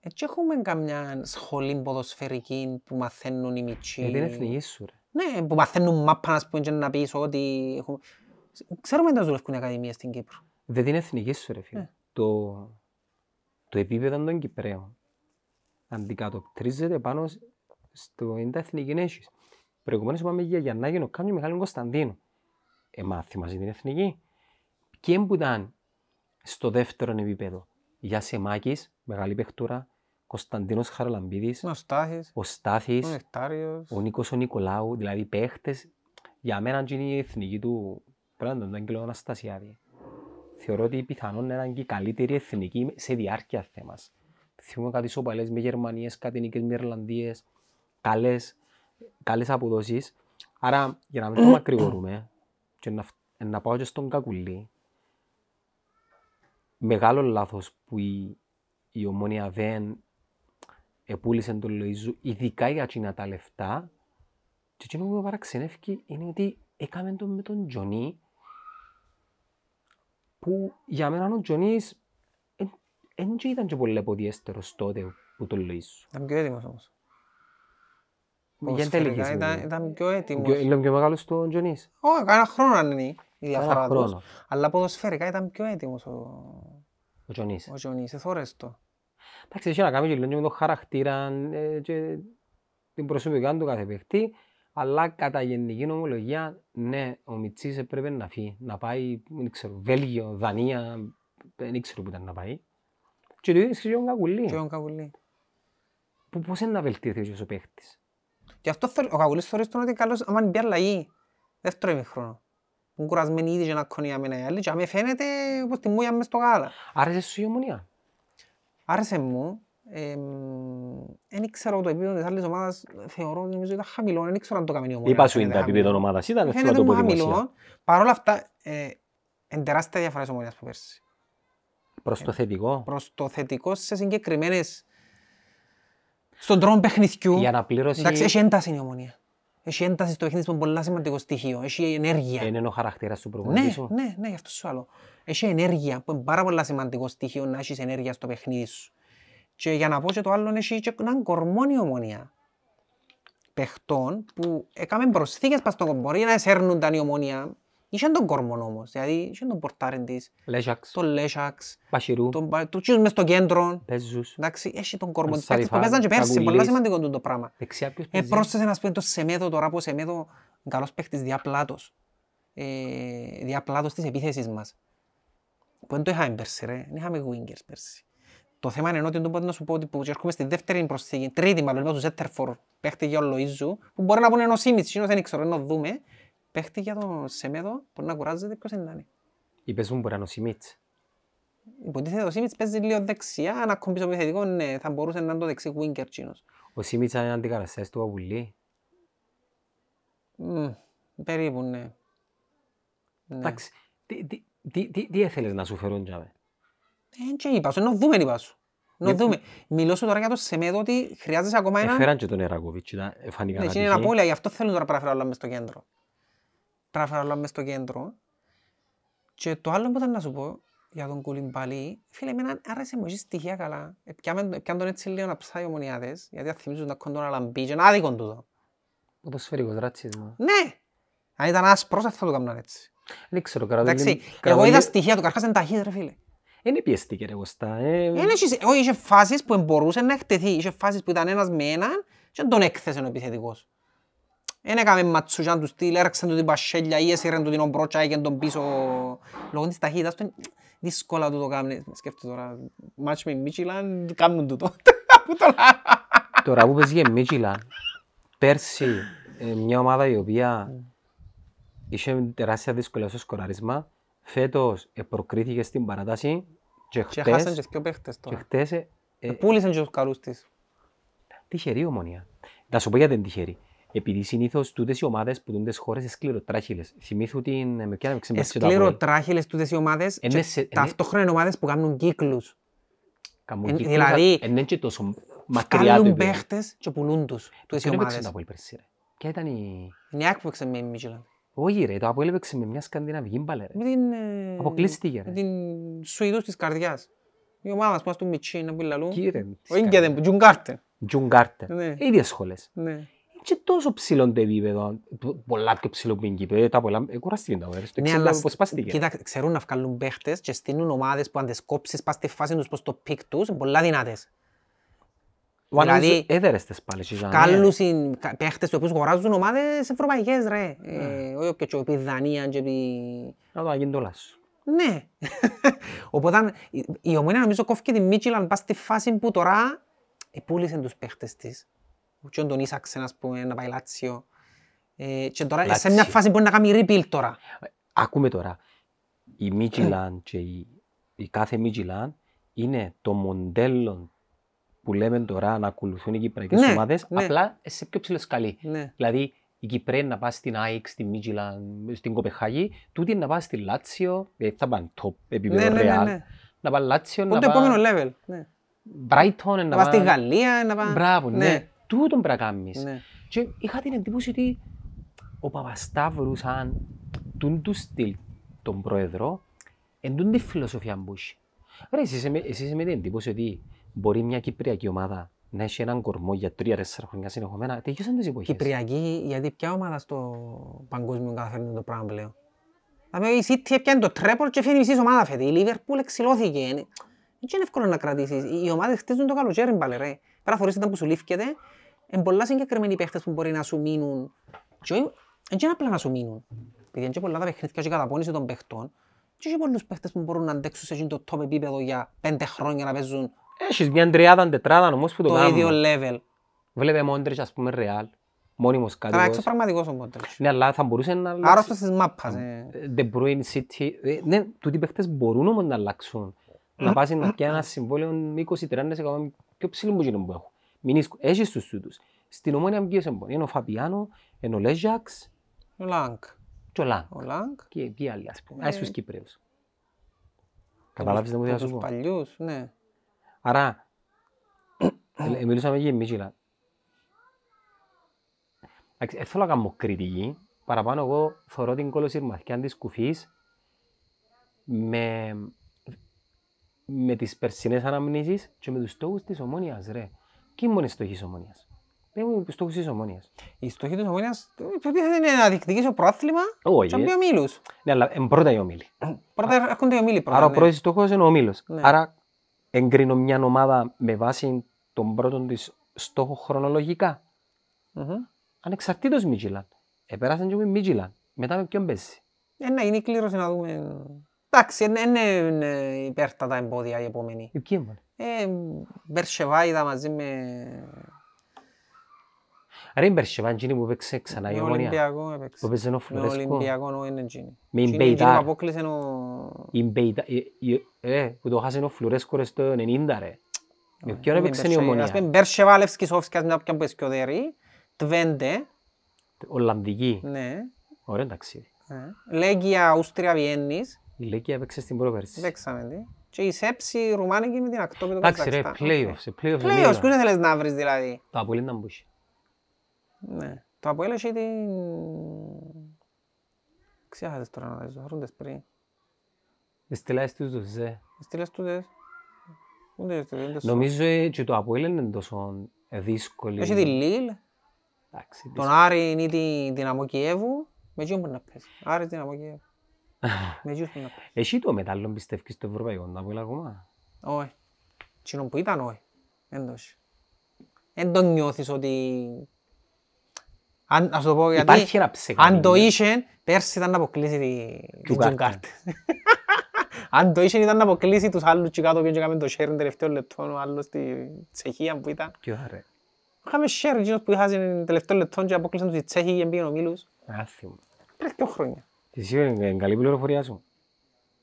έτσι έχουμε καμιά σχολή ποδοσφαιρική που μαθαίνουν οι μητσοί. Για την εθνική σου ρε. Ναι, που μαθαίνουν μάπα να πούμε και να πεις ότι έχουμε... Ξέρουμε να δουλεύουν οι ακαδημίες στην Κύπρο. Δεν την εθνική σου ρε φίλε. Ε. Το, το επίπεδο των Κυπρέων αντικατοπτρίζεται πάνω σ- στο είναι τα εθνική έχεις. Προηγουμένως είπαμε για Γιαννάκη, ο Κάμιο Μιχάλη Κωνσταντίνου. Ε, μάθη μαζί την εθνική. Ποιοι που ήταν στο δεύτερο επίπεδο; Για Σεμάκης, μεγάλη παιχτούρα, Κωνσταντίνος Χαραλαμπίδης, Ο Στάθης, ο Στάθης, ο Νεκτάριος. ο Νίκος ο Νικολάου, δηλαδή παίχτες, για μένα και είναι η εθνική του, πρέπει να τον Άγγελο Αναστασιάδη. Θεωρώ ότι πιθανόν να είναι και η καλύτερη εθνική σε διάρκεια θέμας. Θυμούμε κάτι σοπαλές με Γερμανίες, κάτι νίκες με Ιρλανδίες, καλές, καλές αποδόσεις. Άρα, για να μην το μακρηγορούμε και να, φ- να πάω και στον Κακουλή, μεγάλο λάθος που η, η ομόνια δεν επούλησε τον Λοΐζου, ειδικά για εκείνα τα λεφτά. Και εκείνο που με παραξενεύει είναι ότι έκαμε το με τον Τζονί, που για μένα ο Τζονίς δεν ήταν και πολύ αποδιέστερος τότε που τον Λοΐζου. Ήταν πιο έτοιμος όμως. Για Ποδοσφαιρικά τελικής ήταν, μιλούμε. ήταν πιο έτοιμος. Πιο- Είναι πιο μεγάλος το Τζονίς. Όχι, κάνα χρόνο αν είναι η διαφορά Ένα τους. χρόνο. Αλλά ποδοσφαιρικά ήταν πιο έτοιμος ο, Ο Τζονίς. ο Τζονής. Εθώρες το. Εντάξει, έχει να κάνει και λίγο και με το χαρακτήρα ε, και την προσωπικά του κάθε παίχτη, αλλά κατά γενική νομολογία, ναι, ο Μιτσής έπρεπε να φύγει, να πάει, δεν ξέρω, Βέλγιο, Δανία, δεν ξέρω που ήταν να πάει. Και το ίδιο ισχύει και ο Κακουλή, Και ο Καβουλή. που πώς είναι να βελτιωθεί και ο παίχτης; Γι' αυτό θέλ- ο Καβουλής θεωρείς τον ότι καλός άμα μπει αλλαγή. Δεύτερο ημίχρονο. Που είναι κουρασμένοι ήδη και να κονιάμε οι άλλοι και άμα φαίνεται όπως τη μούια μες στο γάλα. Άρεσε σου η ομονία; Άρεσε μου. Δεν ξέρω το επίπεδο της άλλης ομάδας, θεωρώ νομίζω ήταν χαμηλό, δεν ξέρω αν το κάνει η ομόνια. Είπα σου είναι Φαίνεται τα επίπεδο χαμηλό. ομάδας, ήταν θέλω να Φαίνεται το μου πω δημοσία. χαμηλό. Παρ' όλα αυτά, ε, είναι τεράστια διαφορά της ομονίας που πέρσι. Προς το θετικό, Προς το θετικό σε συγκεκριμένες... Στον τρόπο παιχνιδιού. η αναπλήρωση Εντάξει, έχει ένταση η ομονία. Έχει ένταση στο παιχνίδι που είναι πολύ σημαντικό στοιχείο. Έχει ενέργεια. είναι ο χαρακτήρας του προπονητής Ναι, σου. ναι, ναι, γι' αυτό σου άλλο. Έχει ενέργεια που είναι πάρα πολύ σημαντικό στοιχείο να έχεις ενέργεια στο παιχνίδι σου. Και για να πω και το άλλο, έχει και έναν κορμό η ομονία. Παιχτών που έκαμε προσθήκες πας στον κομπο. Μπορεί να εσέρνονταν η ομονία Είχε τον κόρμο όμως, δηλαδή είχε τον πορτάριν της, Λέζαξ, τον Λέσαξ, Πασιρού, τον Πα- τους τσίους μες στο κέντρο. Παίζους. Εντάξει, έχει τον κόρμο Τον της παίκτες που Σαριφάν, παίζαν και πέρσι, Καγουλής. πολλά σημαντικό τούτο το πράγμα. Δεξιά ποιος Ε, παίζει; πρόσθεσε να πούμε το Σεμέδο τώρα, που ο Σεμέδο είναι καλός παίκτης διαπλάτος. Ε, διαπλάτος της επίθεσης μας. Που δεν το είχαμε πέρσι ρε, δεν είχαμε wingers πέρσι. Το θέμα είναι ότι το να σου πω ότι που και έρχομαι στη δεύτερη προσθήκη, τρίτη μάλλον, είπα του Ζέτερφορ, παίχτη για τον Λοΐζου, που μπορεί να πούνε ενώ Σίμιτς, εκείνος δεν ξέρω, να δούμε. Παίχτη για τον Σεμέδο, μπορεί να κουράζεται ποιος είναι να είναι. Ή παίζουν μπορεί να είναι ο Σιμίτς. Υποτίθεται ο Σίμιτς παίζει λίγο δεξιά, αν ακόμη πίσω επιθετικό, ναι, θα μπορούσε να είναι το δεξί winger εκείνος. Ο Σιμίτς είναι αντικαταστάσεις του Παπουλή. Μμ, Περίπου, ναι. Ναι. Εντάξει, τι- τι- τι- τι- τι έθελες να σου φέρουν τζάμε. Ε, και είπα σου, να δούμε είπα σου. Να Ναι. δούμε. Μιλώ σου τώρα για το Σεμέδο ότι χρειάζεσαι ακόμα έναν... Έφεραν και τον Ερακοβίτς, ήταν φανικά Ναι, να και είναι απώλεια, γι' αυτό θέλουν τώρα να φέρουν όλα μες στο κέντρο. Πρέπει να φέρουν όλα μες στο κέντρο. Και το άλλο που ήταν να σου πω για τον Κουλιμπαλί, φίλε, εμένα άρεσε μου, έχει στοιχεία καλά. Επιάμε το- Επιάνε τον έτσι λίγο να ψάει ομονιάδες, γιατί θα θυμίζουν να κοντούν αλαμπί και είναι άδικο τούτο. Ποδοσφαιρικός ρατσισμός. Ναι! Αν ήταν άσπρος, δεν θα το κάνουν έτσι. Δεν ξέρω, κρατώ Εντάξει, λίγο- εγώ κρατώ είδα λίγο- στοιχεία του, καρχάς είναι ταχύς ρε φίλε. Είναι πιεστική ρε Κωστά. ε, Εν έχεις- Όχι, είχε φάσεις που μπορούσε να εκτεθεί. Είχε φάσεις που ήταν ένας με έναν και δεν τον έκθεσε ο επιθετικός. Εν έκαμε ματσουγιάν τους στυλ, έρεξαν του την πασέλια ή έσυραν του την ομπρότσα και τον πίσω. Λόγω της ταχύτητας του είναι δύσκολα του το κάνουν. Σκέφτομαι τώρα, μάτς με Μίτσιλαν, κάνουν τούτο. Πού το λέω. Τώρα που παίζει η Μίτσιλαν, πέρσι ε, μια ομάδα η οποία είχε τεράστια δυσκολία στο σκοράρισμα, φέτος ε, προκρίθηκε στην παράταση και Και χάσαν χτες, και δύο παίχτες και τώρα. χτες ε, ε, Πούλησαν και τους καλούς της. τυχερή ομονία. Να σου πω γιατί είναι τυχερή. Επειδή συνήθως τούτες οι ομάδες που τούτες χώρες είναι σκληροτράχυλες. Θυμήθου την... Με ποια έπαιξε μπάσκετ το Αποέλ. Εσκληροτράχυλες τούτες οι ομάδες Είναι και σε- είναι- ταυτόχρονα είναι ομάδες που κάνουν κύκλους. Καμούν εν- κύκλους, δηλαδή, αλλά είναι και τόσο μακριά το Κάλλουν επίπεδο. παίχτες και πουλούν τους. Τούτες οι Ποιον έπαιξε ομάδες. το Αποέλ πέρσι ρε; Ποια ήταν η... Είναι η ΑΕΚ που έπαιξε με η Μίτσιλαν. Όχι ρε, το Αποέλ έπαιξε με μια σκανδιναβική μπάλα ρε. Με την... ε, Αποκλείστηκε, Με ρε. την Σουηδούς της καρδιάς. Η ομάδα μας που μας του Μιτσί είναι που λαλούν. Κύριε, Ο Ίγκεδεν, που Τζουγκάρτερ. Τζουν Κάρτερ. Ναι. Οι ίδιες σχολές. Ναι. Και τόσο ψηλό το επίπεδο, πο- πολλά πιο ψηλό που είναι η Κύπρο, τα πολλά, ε, κουραστήκε τα ωραία, στο Ναι, 60 αλλά πώς σπάστηκε. κοίτα, ξέρουν να βγάλουν παίχτες και στείλουν ομάδες που αν τις κόψεις πας στη φάση τους προς το πικ τους, είναι πολλά δυνατές. Ο Άννος δηλαδή, έδερες τις πάλι, και ήταν, Βγάλουν συν- κα- παίχτες τους οποίους αγοράζουν ομάδες ευρωπαϊκές ρε. Ε, Όχι και επί Δανία και επί... Να το αγίνει το λάσο. Ναι. Οπότε η- η Ομόνια νομίζω κόφηκε τη Μίτσιλαν πας στη φάση που τώρα επούλησε τους παίχτες της. Και τον Ίσαξεν ας πούμε να πάει Λάτσιο. Ε, και τώρα σε Λάτσιο. μια φάση μπορεί να κάνει rebuild τώρα. Άκουμε τώρα, η Μίτζιλαν και η, η κάθε Μίτζιλαν είναι το μοντέλο που λέμε τώρα να ακολουθούν οι κυπριακές Ναι, ομάδες, ναι. απλά σε πιο ψηλό σκαλί. Ναι. Δηλαδή, η Κυπρέοι να πάει στην ΑΕΚ, στην Μίτζιλαν, στην Κοπεχάγη, τούτη να πάει στη Λάτσιο, δηλαδή θα πάνε top επίπεδο Ναι, ναι, ναι, Ρεάλ, ναι. να πάει Λάτσιο, Πού να το επόμενο πάει level. Ναι. Brighton, Να να πας στη πάει... Γαλλία, να πάει... Μπράβο, ναι. Τούτον πρέπει να κάνεις. Ναι. Και είχα την εντύπωση ότι ο Παπασταύρους σαν τούν του στυλ τον πρόεδρο, εν τούν τη φιλοσοφία που έχει. Ρε, εσείς είσαι με- εσείς είσαι με την εντύπωση ότι μπορεί μια κυπριακή ομάδα να έχει έναν κορμό για τρία-τέσσερα χρόνια συνεχόμενα. Τελειώσαν τις εποχές. Κυπριακή, γιατί ποια ομάδα στο παγκόσμιο καταφέρνει το πράγμα πλέον; Δηλαδή η City έπιανε το τρέπολ και φύγει η μισής ομάδα φέτη. Η Liverpool εξηλώθηκε. Είναι δεν είναι εύκολο να κρατήσεις. Οι ομάδες χτίζουν το καλοκαίρι μπάλε ρε. Πέρα φορείς ήταν που σου λήφκεται, είναι πολλά συγκεκριμένοι παίχτες που μπορεί να σου μείνουν. Και όχι- δεν είναι απλά να σου μείνουν. Επειδή είναι και πολλά τα παιχνίδια και η καταπώνηση των παίχτων. Και έχει πολλούς παίχτες που μπορούν να αντέξουν σε εκείνο το top επίπεδο για πέντε χρόνια να παίζουν Έχεις μια τριάδα, τετράδα όμως που το, το κάνουν. ίδιο level. Βλέπε Μόντριτς, ας πούμε, Ρεάλ, μόνιμος Τώρα κάτοικος. έξω πραγματικός ο Μόντριτς. Ναι, αλλά θα μπορούσε να αλλάξει. Άρρωστος της μάπας. ε. De Bruyne City. Ε, Ναι, τούτοι οι παίχτες μπορούν όμως να αλλάξουν. Να πάσει να πιάνει ένα συμβόλαιο 20-30% πιο ψηλό που γίνουν που έχουν. Μην ίσκω. Έχεις τους τούτους. Στην ομόνια ποιος είναι Είναι ο Φαπιάνο, είναι ο Λέζαξ Ο Λάγκ. και ο Λάγκ. Ο Λάγκ. Και ποιοι άλλοι ας πούμε. Ε, Ας τους Κυπρέους. Καταλάβεις τι μου θέλω να σου Τους πω. παλιούς, ναι. Άρα, ε, ε, μιλούσαμε για Μίτσιλα. Εντάξει, Δεν θέλω να κάνω κριτική. Παραπάνω εγώ θεωρώ την κολοσυρμαθιά της κουφής με, με τις περσινές αναμνήσεις και με τους στόχους της ομόνιας, ρε. Ποιοι είναι οι μόνοι στόχοι της ομόνιας. Πες μου στόχους της ομόνιας. Η στοχή της Ομόνιας υποτίθεται είναι να διεκδικήσει ο πρόθλημα Όχι, και να μπει ε. ο Μήλους. Ναι, αλλά εν πρώτα οι όμιλοι. Πρώτα έρχονται οι ομίλοι πρώτα. Άρα ο ναι. πρώτος στόχος είναι ο όμιλος. Ναι. Άρα εγκρίνω μια ομάδα με βάση τον πρώτον της στόχο χρονολογικά. Μμμ. Ανεξαρτήτως Μίτζιλαν. Επέρασαν και με Μίτζιλαν. Μετά με ποιον παίζει. Ε, ναι, είναι η κλήρωση να δούμε. Εντάξει, είναι- είναι είναι υπέρτατα εμπόδια η επόμενη. Ε, ποιοι έμβαλε. Ε, Μπερσεβά είδα μαζί με, Άρα η Μπερσεβά είναι εκείνη που παίξε ξανά η με ομόνια. Ολυμπιακό έπαιξε. Που παίζει ο Με Φλωρέσκο. Ολυμπιακό ο είναι εκείνη. Με Εκείνη- εκείνη Μπεϊτάρ. που απόκλεισε ο... Η Μπέιτα, η- η- ε, που το χάσανε ο Φλουρέσκο ρε στο 90 ρε. Με ποιον με έπαιξε η Μπερσεβά. Ας πούμε, ομονία. Μπερσεβά, Λευσκισόφσκας, μια όποιον που εσκιοδέρει. Τβέντε, Ολλανδική. ναι. Ωραίο ταξίδι. Ε. Λέγκια, Αούστρια, Βιέννης. Η Λέκια έπαιξε στην πρόπερση. Παίξαμε τη. Και η Σέψη, Ρουμάνικη με την Ακτόπη του Εντάξει ρε, Καζακστάν. playoff. Σε playoff Playoffs, εμίλα. πού δεν θέλεις να βρεις δηλαδή; Το Αποέλ ήταν μπούσι. Ναι. Το Αποέλ έχει την... Ξέχασες τώρα να δεις, χαρούντες πριν. Στελάες τους τους, ε. Στείλες τούτες. Πού δεν στείλες, δεν Νομίζω ε, και το Αποέλ είναι τόσο ε, δύσκολη. Έχει τη Λίλ, Εντάξει, τον Άρη είναι την Δυναμό Κιέβου, με εκείνον μπορεί να παίζει. Άρης Δυναμό Κιέβου. Με εκείνον μπορεί να παίζει. Έχει το μετάλλο πιστεύεις στο ευρωπαϊκό, το Αποέλ ακόμα; Όχι. Εκείνον που ήταν όχι. Δεν το έχει. Δεν το νιώθεις ότι... Αν, ας το πω γιατί... Υπάρχει ένα ψεκάρι. Αν το είχε, πέρσι ήταν να αποκλείσει τη- την κάρτα. Τζουγκάρτ. Αν το είχε ήταν να αποκλείσει τους άλλους και κάτω και έκαμε το sharing τελευταίο λεπτό, ο άλλος στη Τσεχία που ήταν. Ποιο ρε. Είχαμε share εκείνος που είχαν τελευταίο λεπτό και αποκλείσαν τους οι Τσέχοι και πήγαινε ο Μίλους. Άθιμο. Πριν δύο χρόνια. Εσύ είναι καλή πληροφορία σου;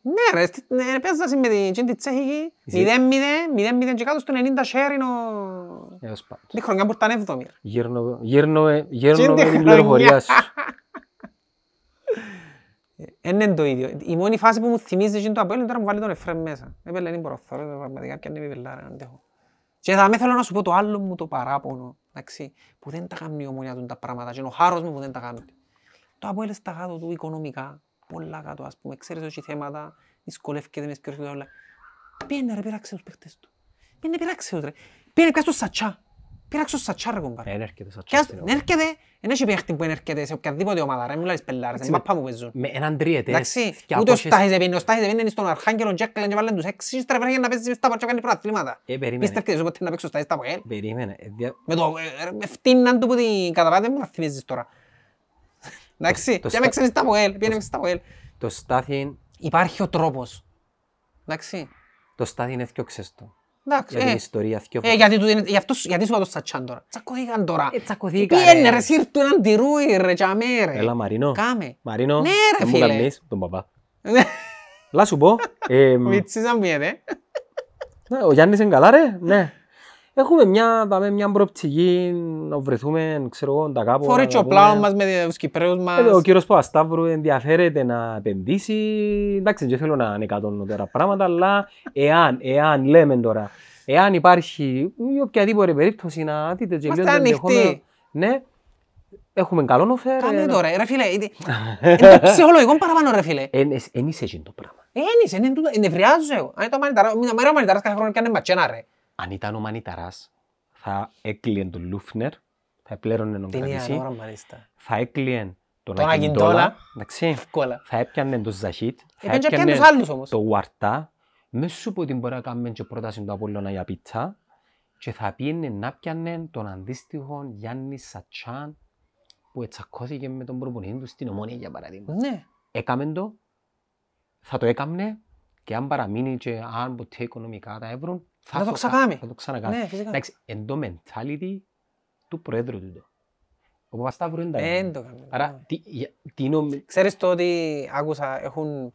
Ναι ρε, στη- ναι, παίζασαι με την την Τσέχικη, Εσύ- 0-0, 0-0 και κάτω στο 90 share είναι ο... Έως πάντως. Τη χρονιά που ήταν 7η. Γύρνω, γύρνω, με- γύρνω Και με τη την χρονιά. πληροφορία σου. Δεν είναι το ίδιο. Η μόνη φάση που μου θυμίζει είναι το Αποέλ είναι τώρα που βάλει τον Εφραίμ μέσα. Έπαιρνε δεν μπορώ να θωρώ, πραγματικά πιάνε με πελάρα, να αντέχω. Και θα με θέλω να σου πω το άλλο μου το παράπονο, εντάξει, που δεν τα κάνει η ομονία του τα πράγματα και είναι ο χάρος μου που δεν τα κάνει. Το Αποέλ στα κάτω του οικονομικά, πολλά κάτω ας πούμε, ξέρεις ότι θέματα, δυσκολεύκεται μες σκύρους και όλα. Πήγαινε ρε, πειράξε τους παίχτες του. Πήγαινε πειράξε τους ρε. Πήγαινε πιάσ' το σατσά. Πειράξε το σατσά ρε κομπάρε. Δεν έρχεται σαν Πιάσ' τσάστην το. Δεν έρχεται, δεν έχει παίχτη που δεν έρχεται σε οποιαδήποτε ομάδα ρε, μιλάς πελάρες, είναι μάπα που παίζουν. Με έναν τριετές. Εντάξει, και ούτε ο απόχες- Στάχης έπαιρνε, ο Στάχης έπαιρνε στον Αρχάγγελο Τζέκλεν και βάλεν τους έξι και ύστερα πρέπει να παίζεις μες στα πάτια και κάνει προαθλήματα. Ε, περίμενε. Πίστευκες ποτέ να παίξει ο Στάχης στα ΠΟΕΛ. Περίμενε. ε, δια- Με το ε, με φτύναν του που την καταπάτε μου τα θυμίζεις τώρα. Εντάξει, το και Στα- παίξαν στα ΠΟΕΛ, πήγαινε παίξει στα ΠΟΕΛ. Το στάθι, Υπάρχει ο τρόπος. Εντάξει, το στάθι είναι θκιόξες το. εντάξει. Για την ε. ιστορία θκιο Ε, γιατί, του, είναι- γι' αυτό, σου- γιατί σου είπα το Σατσάν τώρα. Τσακωθήκαν τώρα. Ε, τσακωθήκα, Πήγαινε ρε. ρε, σύρτου έναν τυρούι ρε, τσαμέ ρε. Έλα Μαρίνο. Κάμε. Μαρίνο. Ναι, ρε, δεν μου φίλε. καλείς, τον παπά. Λά σου πω. ε, μ, Μίτσις αν πιέτε. ναι, Ο Γιάννης είναι καλά ρε. Ναι. Έχουμε μια, δάμε μια προοπτική να βρεθούμε, ξέρω εγώ, τα κάπου. Φορεί να και τα ο πούμε. πλάον μας με τους Κυπρέους μας. Ε, Ο κύριος Παπασταύρου ενδιαφέρεται να επενδύσει. Εντάξει, δεν θέλω να ανεκατώνω τώρα πράγματα, αλλά εάν, εάν λέμε τώρα, εάν υπάρχει ή οποιαδήποτε περίπτωση να δείτε και Είμαστε λίγο το ανοιχτοί. ενδεχόμενο, Ναι, έχουμε καλό offer. Κάνε ε, το ρε, ρε φίλε. Είναι είναι το ψυχολογικό παραπάνω ρε φίλε. Εν ε, εν είσαι εκείνο το πράγμα. Ε, είναι, είναι τούτο, νευριάζω εγώ. Αν ήταν ο Μανιταράς, μα ρε ο Μανιταράς κάθε χρόνο πιάνε ματσένα ρε. Αν ήταν ο Μανιταράς, θα έκλειεν τον Λούφνερ, θα επλέρωνε τον Την ίδια Κρατησί, ώρα μάλιστα. θα έκλειεν τον Τον Ακιντόλα, Ακιντόλα. εντάξει, Εύκολα. θα έπιανε τον Ζαχίτ, θα Έπιανε και πιάνε έπιανε τους άλλους όμως. το Ουαρτά, μες σου πω ότι μπορεί να κάνουμε και πρόταση του Απόλλωνα για πίτσα και θα πήγαινε να πιάνε τον αντίστοιχο Γιάννη Σατσάν που ετσακώθηκε με τον προπονητή του στην Ομόνια για παράδειγμα. Ναι. Έκαμε το, θα το έκαμνε και αν παραμείνει και αν ποτέ οικονομικά τα έβρουν, Θα το κα- ξανακάμει. Θα το ξανακάμει. Ναι, φυσικά. Εντάξει, εν το mentality του Προέδρου του. το. Ο Παπασταύρου δεν τα Ε, έκανε. εν το κάνει. Άρα, τι, για- τι νομι... Ξέρεις το ότι άκουσα, έχουν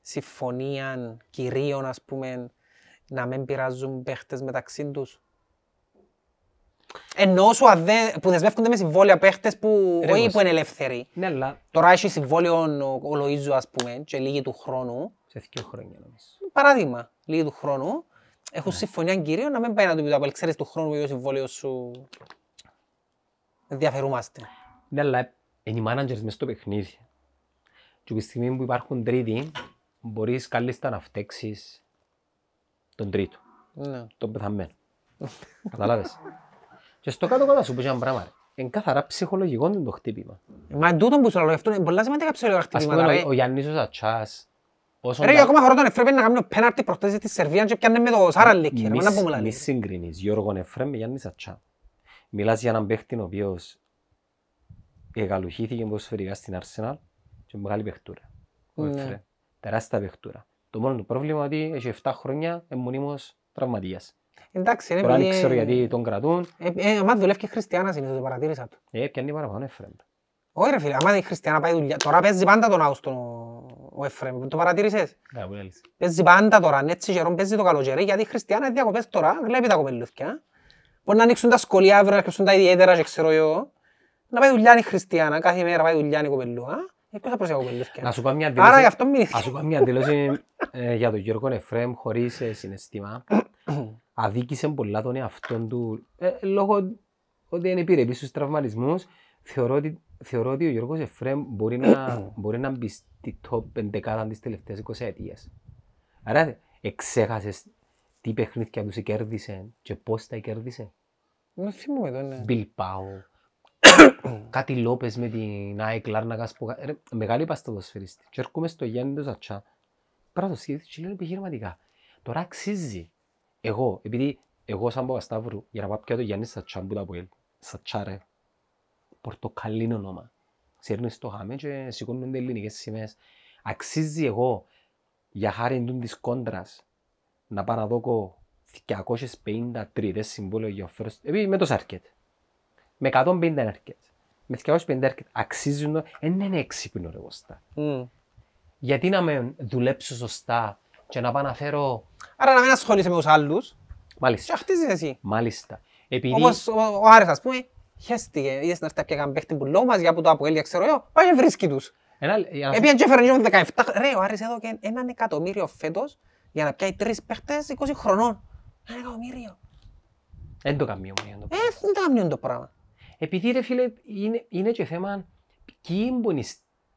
συμφωνία κυρίων, ας πούμε, να μην πειράζουν παίχτες μεταξύ τους. Εννοώ σου αν δεν- που δεσμεύκονται με συμβόλαια παίχτες που Ρε, όχι όμως. που είναι ελεύθεροι. Ναι, αλλά Τώρα έχει συμβόλαιο ο, ο Λοΐζου, ας πούμε, και λίγη του χρόνου. σε δύο χρόνια νομίζω. Παράδειγμα, λίγη του χρόνου. Ναι. Έχουν συμφωνία κυρίων να μην πάει να του πει το Apple, ξέρεις του χρόνου που το συμβόλαιο σου ενδιαφερούμαστε. Ναι, αλλά είναι οι managers μες στο παιχνίδι. Και από τη στιγμή που υπάρχουν τρίτοι, μπορείς κάλλιστα να φταίξεις τον τρίτο, Ναι. τον πεθαμένο. Καταλάβες. Και στο κάτω κάτω σου πω και ένα πράγμα. ρε. Είναι καθαρά ψυχολογικό το χτύπημα. Μα εν τούτον που σου λέω, αυτό είναι πολλά σημαντικά ψηλότερα Ας χτυπήματα, πούμε ρε. ο- ο Γιάννης ο Σατσάς, όσον Ρε, τα- ακόμα φορώ τον Εφρέπεν να κάνει ο πέναρτι προχτές στη Σερβίας και πιάνε με το Σάραλικ, ρε, Μη μόνο που μου σ- λέει. Μη συγκρίνεις Γιώργο Εφραίμ με Γιάννη Σατσά. Μιλάς για έναν παίχτη ο οποίος εγκαλουχήθηκε ποδοσφαιρικά στην Arsenal και μεγάλη παιχτούρα. Ο Ναι. Εφραίμ. Τεράστια παιχτούρα. Το μόνο του πρόβλημα είναι ότι έχει 7 χρόνια είναι μονίμως τραυματίας. Εντάξει, είναι Τώρα δεν επειδή- ξέρω γιατί τον κρατούν. Ε, ε, άμα δουλεύει και χριστιανάς συνήθως, το παρατήρησα το. Ε, πιάνει παραπάνω Εφραίμ. Όχι ρε φίλε, άμα η χριστιανά πάει δουλειά, τώρα παίζει πάντα τον Άουστον ο- ο Εφρέμ, το παρατήρησες. Καλά, που λες. Παίζει πάντα τώρα, έτσι καιρό παίζει το καλοκαίρι, γιατί η χριστιανά είναι διακοπές τώρα, βλέπει τα κοπελούθκια. Μπορεί να ανοίξουν τα σχολεία αύριο, να αρκεψούν τα ιδιαίτερα και ξέρω εγώ. Να πάει δουλειά η χριστιανά, κάθε μέρα πάει δουλειά η κοπελούα. Ε, ποιος θα προσέχει κοπελούθκια. Να σου κάνω μια Άρα γι' δήλωση, αυτό μην να σου κάνω μια δήλωση ε, για τον Γιώργο Εφραίμ χωρίς ε, συναισθήμα. Αδίκησε πολλά τον εαυτόν του ε, λόγω ότι είναι επιρρεπής στους τραυματισμούς. Θεωρώ ότι, θεωρώ ότι ο Γιώργος Εφραίμ μπορεί να, μπορεί να μπει στη top 11 της τελευταίας 20 ετίας. Άρα εξέχασες τι παιχνίδια του σε κέρδισε και πώς τα κέρδισε; Δεν θυμούμαι το, ναι. Μπιλπάο, κάτι Λόπες με την ΑΕΚ Λάρνακας που... Ρε, μεγάλη παστοδοσφαιριστή. Και έρχομαι στο Γιάννη το Ζατσά. Πράγμα το σκέφτεσαι και λέω επιχειρηματικά. Τώρα αξίζει. Εγώ, επειδή εγώ σαν Παπασταύρου, για να πάω πια το Γιάννη Σατσά που τα πω, Σατσά ρε, πορτοκαλίνο όνομα. Ξέρνεις το χάμε και σηκώνονται ελληνικές σημαίες. Αξίζει εγώ, για χάρη του της κόντρας, να πάω να δώκω 250 τρίτες συμβόλαιο για οφέρος, επειδή με το σάρκετ. Με 150 έρκετ. Με 250 έρκετ αξίζουν το, δεν είναι έξυπνο ρε Κώστα. Μμ. Γιατί να με δουλέψω σωστά και να πάω να φέρω, Άρα να μην ασχολείσαι με τους άλλους και μάλιστα, να χτίζεις εσύ. μάλιστα. Επειδή, Όπως ο, ο Άρης ας πούμε, χέστηκε, είδες να έρθει πια έναν παίχτη που λόγω μας για που το Αποέλ, για ξέρω εγώ, πάει και βρίσκει τους. ένα, για να σου- Έπιαν και έφερε και 17, ρε ο Άρης έδωκε έναν εκατομμύριο φέτος για να πιάει τρεις παίχτες 20 χρονών. Ένα εκατομμύριο. δεν το καμίο μου. για να το πω. Ε, δεν τα κάνουν το πράγμα. Επειδή ρε φίλε, είναι, είναι και θέμα ποιοι είναι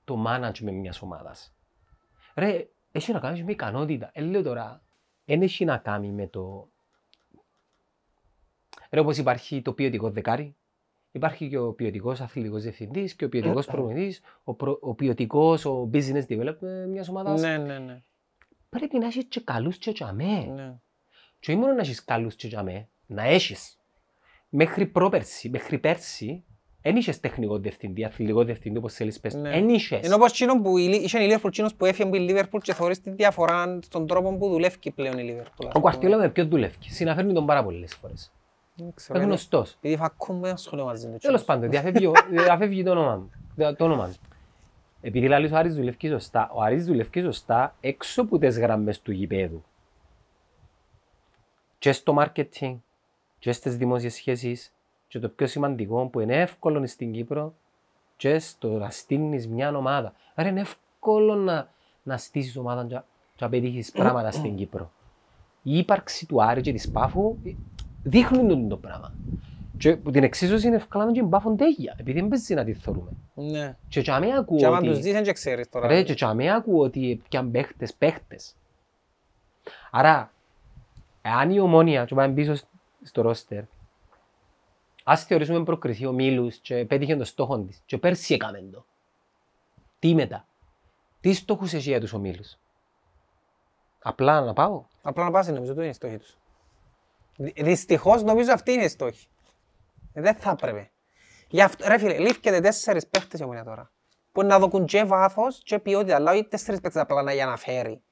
το management μιας ομάδας. Ρε, έχει να κάνεις με ικανότητα. Ε, λέω τώρα, δεν έχει να κάνει με το... Ρε, όπως υπάρχει το ποιοτικό δεκάρι, υπάρχει και ο ποιοτικός αθλητικός διευθυντής και ο ποιοτικός προπονητής, ο, προ, ο ποιοτικός, ο business developer μιας ομάδας. Ναι, ναι, ναι. Πρέπει να έχεις και καλούς και τζαμέ. ναι. Και όχι μόνο να έχεις καλούς και τζαμέ, να έχεις. Μέχρι πρόπερση, μέχρι πέρσι, δεν είχες τεχνικό διευθυντή, αθλητικό διευθυντή όπως θέλεις πες. Ναι. Δεν είχες. Είναι όπως εκείνο που η, Λι- είχε η Liverpool, εκείνος που έφυγε από η Liverpool και θεωρείς τη διαφορά στον τρόπο που δουλεύει πλέον η Liverpool. ας Ο Κουαρτιόλα πούμε. με ποιον δουλεύει. Συναφέρνει τον πάρα πολλές φορές. Δεν Είναι ξέρω, είναι- γνωστός. Επειδή φακούν με ασχολείο μαζί του. Τέλος πάντων, διαφεύγει, ο- διαφεύγει το όνομα μου. Το- Το όνομα του. Επειδή λαλείς ο Άρης δουλεύει σωστά, ο Άρης δουλεύει σωστά έξω από τις γραμμές του γηπέδου. Και στο marketing, και στις δημόσιες σχέσεις, και το πιο σημαντικό που είναι εύκολο στην Κύπρο, και στο να στείλεις μια ομάδα. Άρα είναι εύκολο να, να στήσεις ομάδα και, και να πετύχεις πράγματα στην Κύπρο. Η ύπαρξη του Άρη και της Πάφου δείχνουν το, το πράγμα. Και που την εξίσωση είναι εύκολα και μπάφουν τέγια, επειδή δεν παίζει να τη θεωρούμε. Ναι. Και και αμέ Και ακούω άμα τους ότι... δεις δεν και ξέρεις τώρα. Ρε, και και αμέ ακούω ότι πιαν παίχτες, παίχτες. Άρα, εάν η ομόνια και πάμε πίσω στο ρόστερ, ας θεωρήσουμε προκριθεί ο Μίλους και πέτυχε τον στόχο της και πέρσι έκαμε το. Τι μετά; Τι στόχους έχει για τους ομίλους; Απλά να πάω; Απλά να πας νομίζω, το είναι η στόχη τους. Δυ- Δυστυχώς νομίζω αυτή είναι η στόχη. Ε, Δεν θα έπρεπε. Γι' αυτό, ρε φίλε, λήφκεται τέσσερις παίχτες η ομονία τώρα. Που να δοκούν και βάθος και ποιότητα, αλλά όχι τέσσερις παίχτες απλά να για να φέρει.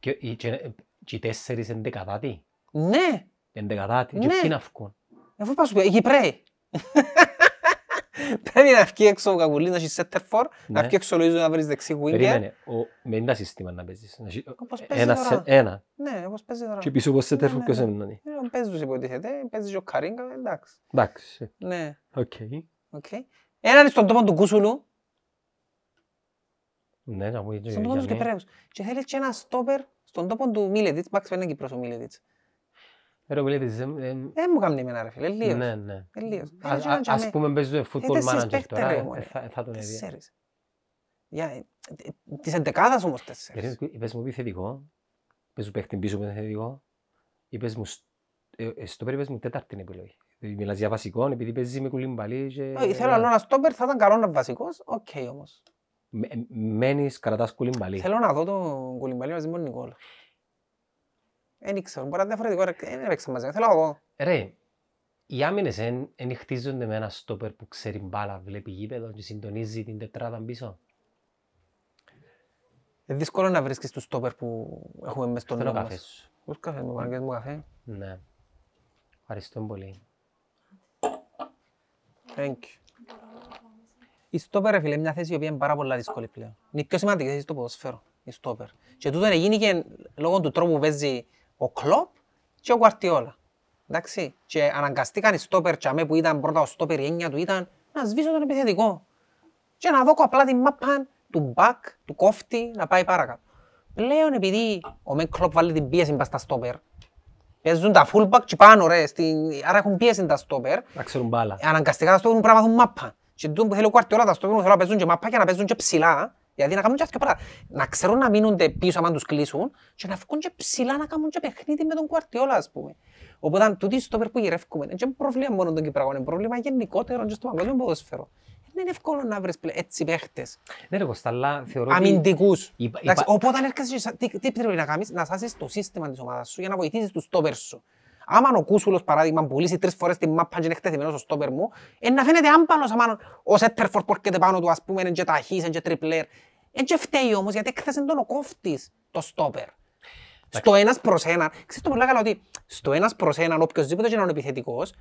Και, οι- και, και οι τέσσερις εντεκατάτοι. Ναι, Εντεκατάτοι. Και Ναι. ποιοι να βγουν. αφού πας σου πει, οι Κυπρέοι. Πρέπει να βγει έξω ο Κακουλής να έχει σέτερφορ, να Ναι. βγει έξω ο Λοΐζο να βρεις δεξί winger. Περίμενε. Ο, με ένα σύστημα να παίζεις. Να έχει- Όπως παίζει Ένα, τώρα. σε- ένα. Ναι, όπως παίζει τώρα. Και πίσω πως σε τέρφου ναι, ποιος ναι. είναι. Ε, Παίζεις τους υποτίθεται, παίζει και ο Καρίνκα, εντάξει. Εντάξει. Ναι, Οκ. οκ. Έναν στον τόπο του Κούσουλου, Ναι, να μου στον για- τόπο για τους ναι. Κυπρέους. Και θέλεις και ένα στόπερ στον τόπο του Μίλετιτς, μάξι φαίνεται Κύπρος ο Μίλετιτς. Ρε, μιλείτε, δεν- δεν- Δεν μου κάνει εμένα ρε φίλε, λίγος. Ναι, ναι. Ε, λίγος. Α- Θέλει και α- έναν Ας τζαμέ. πούμε παίζουν Ε, football τέσσερις manager παίχτες, τώρα, ρε, ε, μωρέ. θα- θα τον έδια. Τέσσερις. Για, ε, ε, Της εντεκάδας όμως τέσσερις. Είπες μου επιθετικό, είπες μου παίχτη πίσω που είναι θετικό, είπες μου, σ- ε, ε, στο πέρα είπες μου τέταρτη επιλογή. Μιλάς για βασικό, επειδή παίζει με κουλιμπαλί και... Όχι, Θέλω άλλο ένα στόπερ, θα ήταν καλό να βασικός, οκ όμως. Με- ε, Μένεις, κρατάς κουλιμπαλί. Θέλω να δω τον Κουλιμπαλί μαζί με τον Νικόλα. Δεν ξέρω, μπορεί να είναι διαφορετικό, ρε, δεν έπαιξα μαζί, θέλω να δω. Ρε, οι άμυνες εν, εν χτίζονται με ένα στόπερ που ξέρει μπάλα, βλέπει γήπεδο και συντονίζει την τετράδα πίσω. Είναι δύσκολο να βρίσκεις τους στόπερ που έχουμε μες στον Θέλω νόμο καφέ μας. σου. Πώς καφέ, μου παραγγέλνεις μου καφέ; Ναι. Ευχαριστώ πολύ. Thank you. Η στόπερ, ρε φίλε, είναι μια θέση η οποία είναι πάρα πολλά δύσκολη πλέον. Είναι η πιο σημαντική θέση στο ποδοσφαίρο, η στόπερ. Και τούτο έγινε και λόγω του τρόπου που παίζει ο Κλόπ και ο Κουαρτιόλα. Εντάξει. Και αναγκαστήκαν οι στόπερ τσαμέ που ήταν πρώτα ο στόπερ η έννοια του ήταν να σβήσω τον επιθετικό. Και να δω απλά την μάπα του μπακ, του κόφτη, να πάει παρακάτω. Πλέον επειδή ο Μέν Κλόπ βάλει την πίεση πας στα στόπερ, παίζουν τα fullback και πάνω ρε, στην... άρα έχουν πίεση τα στόπερ, Να ξέρουν μπάλα. αναγκαστικά τα στόπερ πρέπει να μάθουν μάπα. Και τούτο που θέλει ο Κουαρτιόλα τα στόπερ θέλω να παίζουν και μάπα και να παίζουν και ψηλά. Γιατί να κάνουν και αυτό πράγμα. Να ξέρουν να μείνονται πίσω άμα τους κλείσουν και να βγουν και ψηλά να κάνουν και παιχνίδι με τον Κουαρτιόλα ας πούμε. Οπότε τούτοι οι στόπερ που γυρεύκουμε είναι και πρόβλημα μόνο των Κυπραγών, είναι πρόβλημα γενικότερο και στο παγκόσμιο ποδόσφαιρο. Δεν είναι εύκολο να βρεις πλέ- έτσι παίχτες, Ναι ρε Κώστα, αλλά θεωρώ ότι... αμυντικούς. Είπα- Εντάξει, είπα- Οπότε έρχεσαι και σα- τι, τι πρέπει να κάνεις, να σάσεις το σύστημα της ομάδας σου για να βοηθήσεις τους στόπερ σου. Άμα ο Κούσουλος παράδειγμα πουλήσει τρεις φορές την μάπα και είναι εκτεθειμένος στο στόπερ μου, ε, να φαίνεται άμπαλος άμα ο Σέτερφορ που έρχεται πάνω του ας πούμε είναι και ταχύς, είναι και τριπλέρ. Ε, και φταίει όμως γιατί έκθεσε τον ο κόφτης το στόπερ. Στο ένας προς έναν, ξέρεις το πολύ καλά ότι στο ένας προς έναν οποιοςδήποτε και να είναι επιθετικός,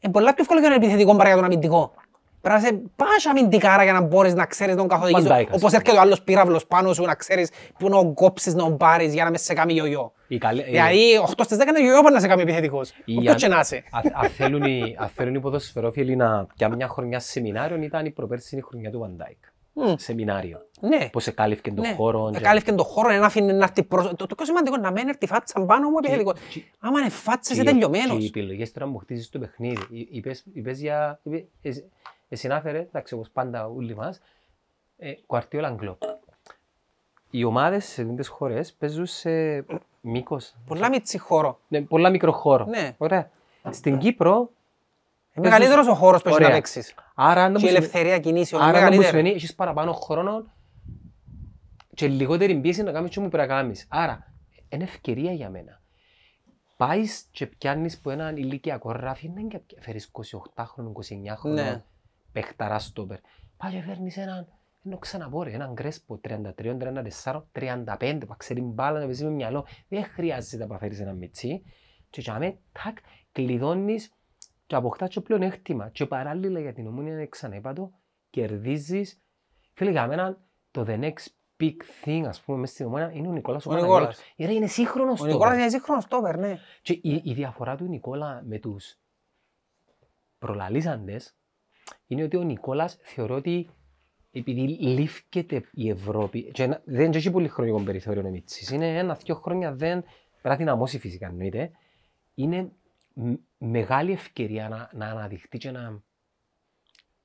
είναι πολλά πιο εύκολο για έναν επιθετικό παρά για τον αμυντικό. Πρέπει να σε πας αμυντικάρα για να μπορείς να ξέρεις να τον καθοδηγήσεις. Βαντάικ, ας Όπως έρχεται ο άλλος πύραυλος πάνω σου να ξέρεις που να τον κόψεις να τον πάρεις για να μες σε κάνει γιογιό. Η καλή- Δηλαδή 8 στις 10 είναι γιογιό πάνω να σε κάνει επιθετικός. η- Όποιος και να είσαι. Α- Αν θέλουν οι- αν θέλουν οι ποδοσφαιρόφιλοι να πιάνουν μια χρονιά σεμινάριο ήταν η προπέρσινη χρονιά του Βαντάικ. Μμ. Σεμινάριο. Ναι. Πώς εκάλυφε τον Ναι. χώρο. και- Εκάλυφε τον χώρο, να άφηνε να έρθει προς... Το, το πιο σημαντικό είναι να μην έρθει φάτσα πάνω μου επιθετικό. και- Άμα είναι φάτσα είσαι Και οι- Και οι τελειωμένος. επιλογές τώρα που χτίζεις το παιχνίδι. Εί- Είπες, είπες για... είπε- εσύ- Εσύ ανάφερε, εντάξει όπως πάντα όλοι μας, ε, Κουαρτιόλα Κλοπ. Οι ομάδες σε αυτές τις χώρες παίζουν σε μήκος. Πολλά μίτσι χώρο. Ναι, πολλά μικρό χώρο. Ναι. Ωραία. Στην Κύπρο, Είναι μεγαλύτερος ο χώρος που έχεις να Ωραία. παίξεις. άρα αν Και η ελευθερία κινήσεων είναι Άρα να μου μεγαλύτερη. σημαίνει έχεις παραπάνω χρόνο και λιγότερη πίεση να κάνεις και μου πρέπει να κάνεις. Άρα, είναι ευκαιρία για μένα. Πάεις και πιάνεις που έναν ηλικιακό ράφι, δεν είναι και φέρεις 28χρονο, 29χρονο, Ναι. παιχταρά στόπερ. Πάει και φέρνεις έναν, ενώ ξαναπώ ρε, έναν κρέσπο 33, 34, 35, που ξέρει μπάλα να παίζει με μυαλό. Δεν χρειάζεται να φέρεις έναν μιτσί. Και για μέ, τάκ, κλειδώνεις και αποκτάς και πλεονέκτημα. Και παράλληλα για την ομόνια ξαναείπατο, κερδίζεις. Φίλε, για μένα το the next big thing, ας πούμε, μέσα στην ομόνια είναι ο Νικόλας ο Ο Παναγιώτης. Νικόλας. Ε, ρε, είναι σύγχρονος Ο τώρα. Νικόλας είναι σύγχρονος στόπερ, ναι. Και η, η διαφορά του Νικόλα με τους προλαλήσαντες είναι ότι ο Νικόλας θεωρώ ότι επειδή λήφκεται η Ευρώπη και ένα- δεν έχει πολύ χρονικό περιθώριο ο Μίτσης, είναι ένα-δυο χρόνια δεν πρέπει να δυναμώσει φυσικά εννοείται, είναι μ- μεγάλη ευκαιρία να, να αναδειχθεί και να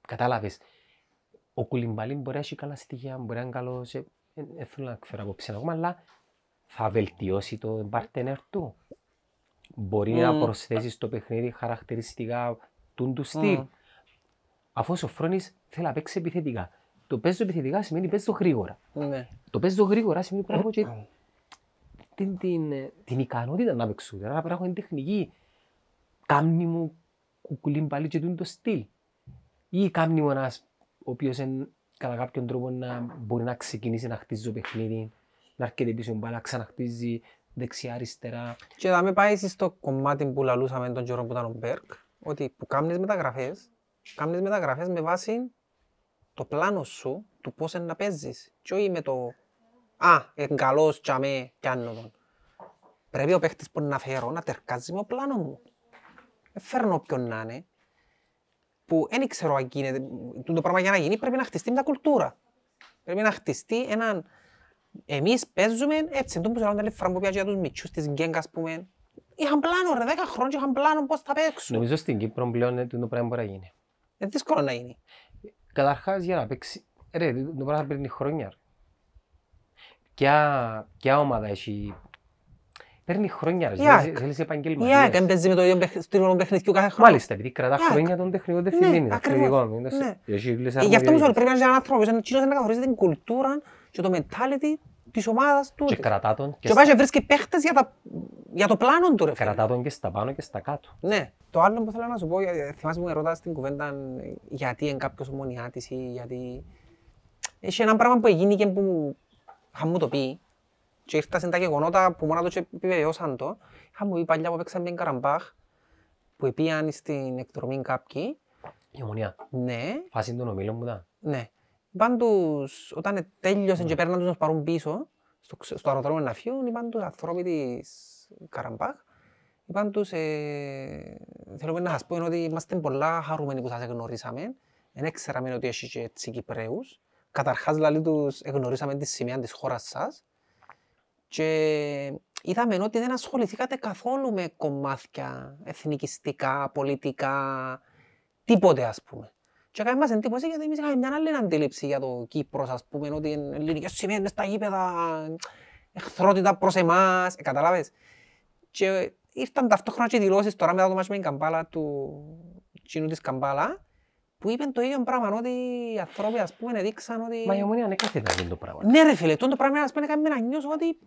κατάλαβες ο Κουλιμπάλιν μπορεί να έχει καλά στοιχεία, μπορεί να είναι καλός, ε, ε, δεν θέλω να εκφέρω απόψη ακόμα, αλλά θα βελτιώσει το partner του. Μπορεί να Μμμ. προσθέσεις στο παιχνίδι χαρακτηριστικά του του στυλ. Μμ. Αφού ο Σοφρόνης θέλει να παίξει επιθετικά. Το παίζω επιθετικά σημαίνει παίζω γρήγορα. Ναι. Το παίζω γρήγορα σημαίνει πρέπει να έχω και την, την, ε, την ικανότητα να παίξω. Άρα πρέπει να έχω την τεχνική. Κάμνη μου κουκουλίν πάλι και τούτο το στυλ. Ή κάμνη μου ένας ο οποίος εν, κατά κάποιον τρόπο να μπορεί να ξεκινήσει να χτίζει το παιχνίδι, να έρχεται πίσω η μπάλα, να ξαναχτίζει δεξιά-αριστερά. Και θα με πάει στο κομμάτι που λαλούσαμε τον καιρό που ήταν ο Μπέρκ, ότι που κάνεις μεταγραφές, κάνεις μεταγραφές με βάση το πλάνο σου, του πώς είναι να παίζεις. Και όχι με το «Α, είναι καλός, τσαμέ, πιάνω τον». Πρέπει ο παίχτης που να φέρω να τερκάζει με το πλάνο μου. Δεν φέρνω όποιον να είναι. Που δεν ξέρω αν γίνεται. Το πράγμα για να γίνει πρέπει να χτιστεί μια κουλτούρα. Πρέπει να χτιστεί έναν εμείς παίζουμε έτσι, τον που σε άλλη φορά που πιάζει για τους μητσούς της γκέγκας, ας πούμε. Είχαν πλάνο ρε, δέκα χρόνια και είχαν πλάνο πώς θα παίξουν. Νομίζω στην Κύπρο πλέον ε, το πράγμα μπορεί να γίνει. Είναι δύσκολο να γίνει. Καταρχάς για να παίξει, ρε, το πράγμα θα παίρνει χρόνια. ρε. Ποια, ποια ομάδα έχει, Παίρνει χρόνια, ρε. Η ΑΕΚ. Θέλεις- θέλεις Η ΑΕΚ επαγγελματίες. έμπαιζε με το ίδιο παιχνίδι- στο ίδιο παιχνιδιού κάθε χρόνο. Μάλιστα, επειδή κρατάς Η ΑΕΚ. χρόνια τον τεχνικό Ναι, διευθυντή. ακριβώς. Ναι. Ε, Γι' αυτό όμως πρέπει να είναι ένας άνθρωπος, ένας κοινός να καθορίζει την κουλτούρα και το mentality της ομάδας του. Και κρατά τον και Και πάει στα- και βρίσκει παίχτες για, τα, για το πλάνο του ρε φίλε. κρατά τον και στα πάνω και στα κάτω. Ναι. Το άλλο που θέλω να σου πω, ε, θυμάσαι που με ρωτάς στην κουβέντα ε, γιατί είναι κάποιος ομονιάτης ή γιατί... Έχει ένα πράγμα που έγινε και που είχα μου το πει και ήρθα σε τα γεγονότα που μόνα τους και επιβεβαιώσαν το. Είχα μου πει παλιά που παίξαμε με Καραμπάχ που πήγαν στην εκδρομή κάποιοι. Η ομονία. Ναι, Φάση των ομίλων μου ήταν. ναι. Είπαν τους, όταν τέλειωσαν και παίρναν τους να τους πάρουν πίσω στο, ξε- στο αεροδρόμιο να φύγουν, είπαν τους ανθρώποι της Καραμπάχ, είπαν τους, ε, θέλουμε να σας πω είναι ότι είμαστε πολλά χαρούμενοι που σας γνωρίσαμε. Δεν ξέραμε ότι έχει και έτσι Κυπρέους. Καταρχάς, δηλαδή τους γνωρίσαμε τη σημαία της χώρας σας. Και είδαμε ότι δεν ασχοληθήκατε καθόλου με κομμάτια εθνικιστικά, πολιτικά, τίποτε ας πούμε. Και έκανε μας εντύπωση γιατί εμείς είχαμε μια άλλη αντίληψη για το Κύπρος, ας πούμε, ότι είναι ελληνικές σημαίες μες στα γήπεδα, εχθρότητα προς εμάς, ε, καταλάβες. Και ήρθαν ταυτόχρονα και δηλώσεις τώρα μετά το μάτσο με την Καμπάλα του κοινού της Καμπάλα, που είπαν το ίδιο πράγμα, ότι οι άνθρωποι, ας πούμε, έδειξαν ότι... Μα η ομονία είναι κάθε αυτό το πράγμα. Ναι ρε φίλε, τούτο πράγμα ας πούμε έκανε να νιώσω ότι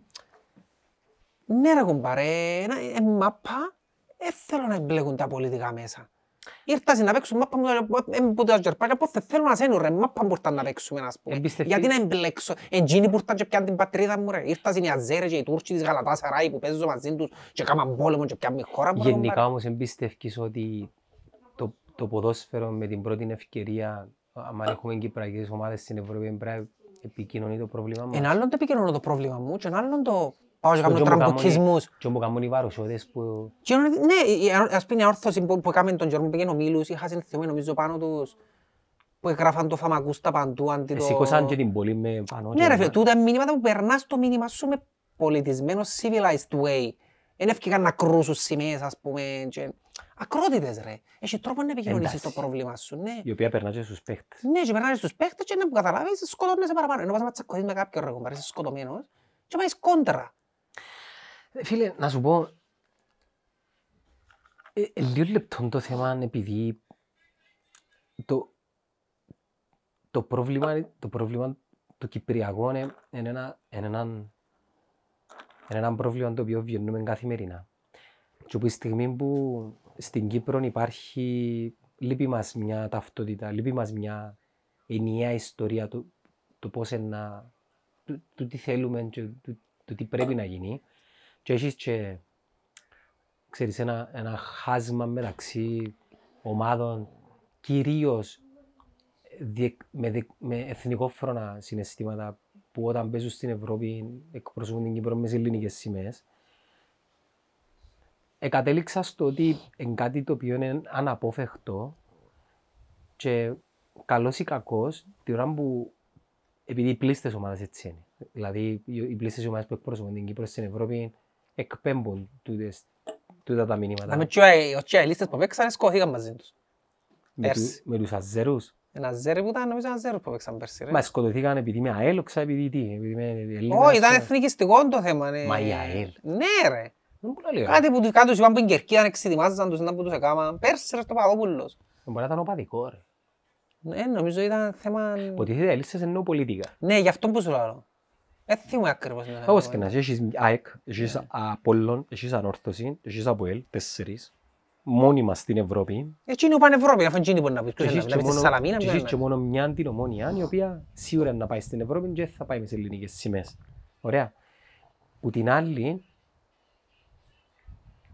ναι ρε κουμπάρε, ένα- ε, μάπα, δεν θέλω να εμπλέκουν τα πολιτικά μέσα. Ήρθα να παίξουν μάπα μου, ε, που τα τζερπάκια, πώς δεν θέλω να σένουν ρε, μάπα που ήρθαν να παίξουμε ας πούμε. Εμπιστευτείς- Γιατί να εμπλέξω, εντζίνοι που ήρθαν και πιάνε την πατρίδα μου ρε. Ήρθαν οι Αζέρες και οι Τούρκοι της Γαλατάσαράι που παίζουν μαζί τους και κάμαν πόλεμο και πιάνε χώρα μου. ρε, Γενικά κουμπάρε. όμως εμπιστεύκεις ότι το, το ποδόσφαιρο με την πρώτη ευκαιρία, άμα έχουμε κυπριακές ομάδες στην Ευρώπη, πρέπει να επικοινωνεί το πρόβλημα μας. Ένα άλλο το επικοινωνώ το πρόβλημα μου και ένα άλλο το πάω και Και κάνω όμως κάνουν- τραμποκισμούς. Και όμως κάνουν οι βαρουσιώτες που... Και είναι- Ναι, η- η- ας πούμε η όρθωση που, που έκαμε τον Γιώργο που πήγαινε ο Μίλους, είχα συνθιωμένο νομίζω πάνω τους που έγραφαν το φαμακούστα παντού αντί το... Σήκωσαν και την πόλη με πάνω. Ναι ρε φίλε, τούτα είναι μηνύματα που περνάς το μήνυμα σου με πολιτισμένο civilized way. Δεν έφυγαν να κρούσουν σημαίες ας πούμε και... Ακρότητες ρε. Έχει τρόπο να επικοινωνήσεις το Εντάξει. πρόβλημα σου, ναι. Η οποία περνά και στους παίχτες. Ναι, και περνάνε στους παίχτες και να που καταλάβεις, σκοτώνεσαι παραπάνω. Ενώ πας να τσακωθείς με κάποιον ρε κομπάρε, είσαι σκοτωμένος και πάεις κόντρα. Ε, Φίλε, να σου πω, ε, ε, λίγο λεπτό το θέμα επειδή το, το, πρόβλημα, το πρόβλημα το κυπριακό είναι, είναι, ένα, είναι, ένα, είναι ένα πρόβλημα το οποίο βιώνουμε καθημερινά. Και από τη στιγμή που στην Κύπρο υπάρχει, λείπει μας μια ταυτότητα, λείπει μας μια ενιαία ιστορία το, το πώς να, το, το τι θέλουμε και το, το τι πρέπει να γίνει και έχεις και ξέρεις, ένα, ένα χάσμα μεταξύ ομάδων κυρίως διε- με, δι- με εθνικόφρονα συναισθήματα που όταν παίζουν στην Ευρώπη εκπροσωπούν την Κύπρο μες τις ελληνικές σημαίες. Εκατέληξα στο ότι είναι κάτι το οποίο είναι αναπόφευκτο και καλός ή κακός τη ώρα που επειδή οι πλήστες ομάδες έτσι είναι. Δηλαδή οι οι πλήστες ομάδες που εκπροσωπούν την Κύπρο στην Ευρώπη εκπέμπουν τούτες, τούτα τα μηνύματα. Να με τσιόια οι λίστες που παίξαν σκόθηκαν μαζί τους. με, του, πέρσι. με τους Αζέρους. Ένας ζέρι που ήταν νομίζω ένας ζέρι που παίξαν πέρσι ρε. Μα σκοτωθήκαν επειδή είμαι ΑΕΛ, ξα επειδή τι, επειδή είμαι Έλληνας. Όχι, ήταν ε. εθνικιστικό το θέμα. ναι. Μα η ΑΕΛ. Ναι ρε. Δεν μπορώ να λέω. Κάτι που τους κάτω τους είπαν που είναι Κερκίδα εξετοιμάζαν τους, να που τους έκαναν. Πέρσι ρε στο Παπαδόπουλος. Μπορεί να ήταν οπαδικό ρε. Ναι, νομίζω ήταν θέμα... Υποτίθεται ελίστες εννοώ πολιτικά. Ναι, γι' αυτό που σου λέω. Δεν θυμούμαι ακριβώς. είναι το θέμα. Όπως και να έχει, έχεις ΑΕΚ, έχεις Απόλλων, έχεις Ανόρθωση, έχεις Αποέλ, τέσσερις, μόνιμα στην Ευρώπη. Εκείνοι που πάνε Ευρώπη, αφού εκείνοι μπορεί να πεις. Και Ποιος είναι, έχεις να και πεις στη μόνο- Σαλαμίνα, και ποιος έχεις και είναι. μόνο μια την ομόνια, η οποία σίγουρα να πάει στην Ευρώπη και θα πάει με τις ελληνικές σημαίες. Ωραία. Που την άλλη,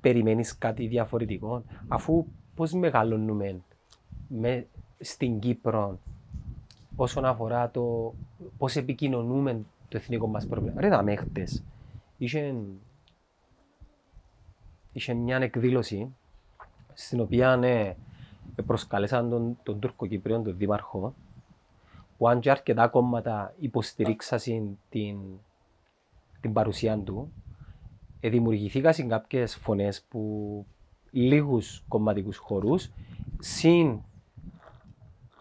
περιμένεις κάτι διαφορετικό, αφού πώς μεγαλώνουμε με, στην Κύπρο όσον αφορά το πώς επικοινωνούμε το εθνικό μας πρόβλημα. Ρε τα μέχτες, είχε, είχε μια εκδήλωση στην οποία ναι, προσκαλέσαν τον, τον Τούρκο Κυπρίον, τον Δήμαρχο, που αν και αρκετά κόμματα υποστηρίξασαν την, την παρουσία του, ε, δημιουργηθήκαν κάποιες φωνές που λίγους κομματικούς χώρους, συν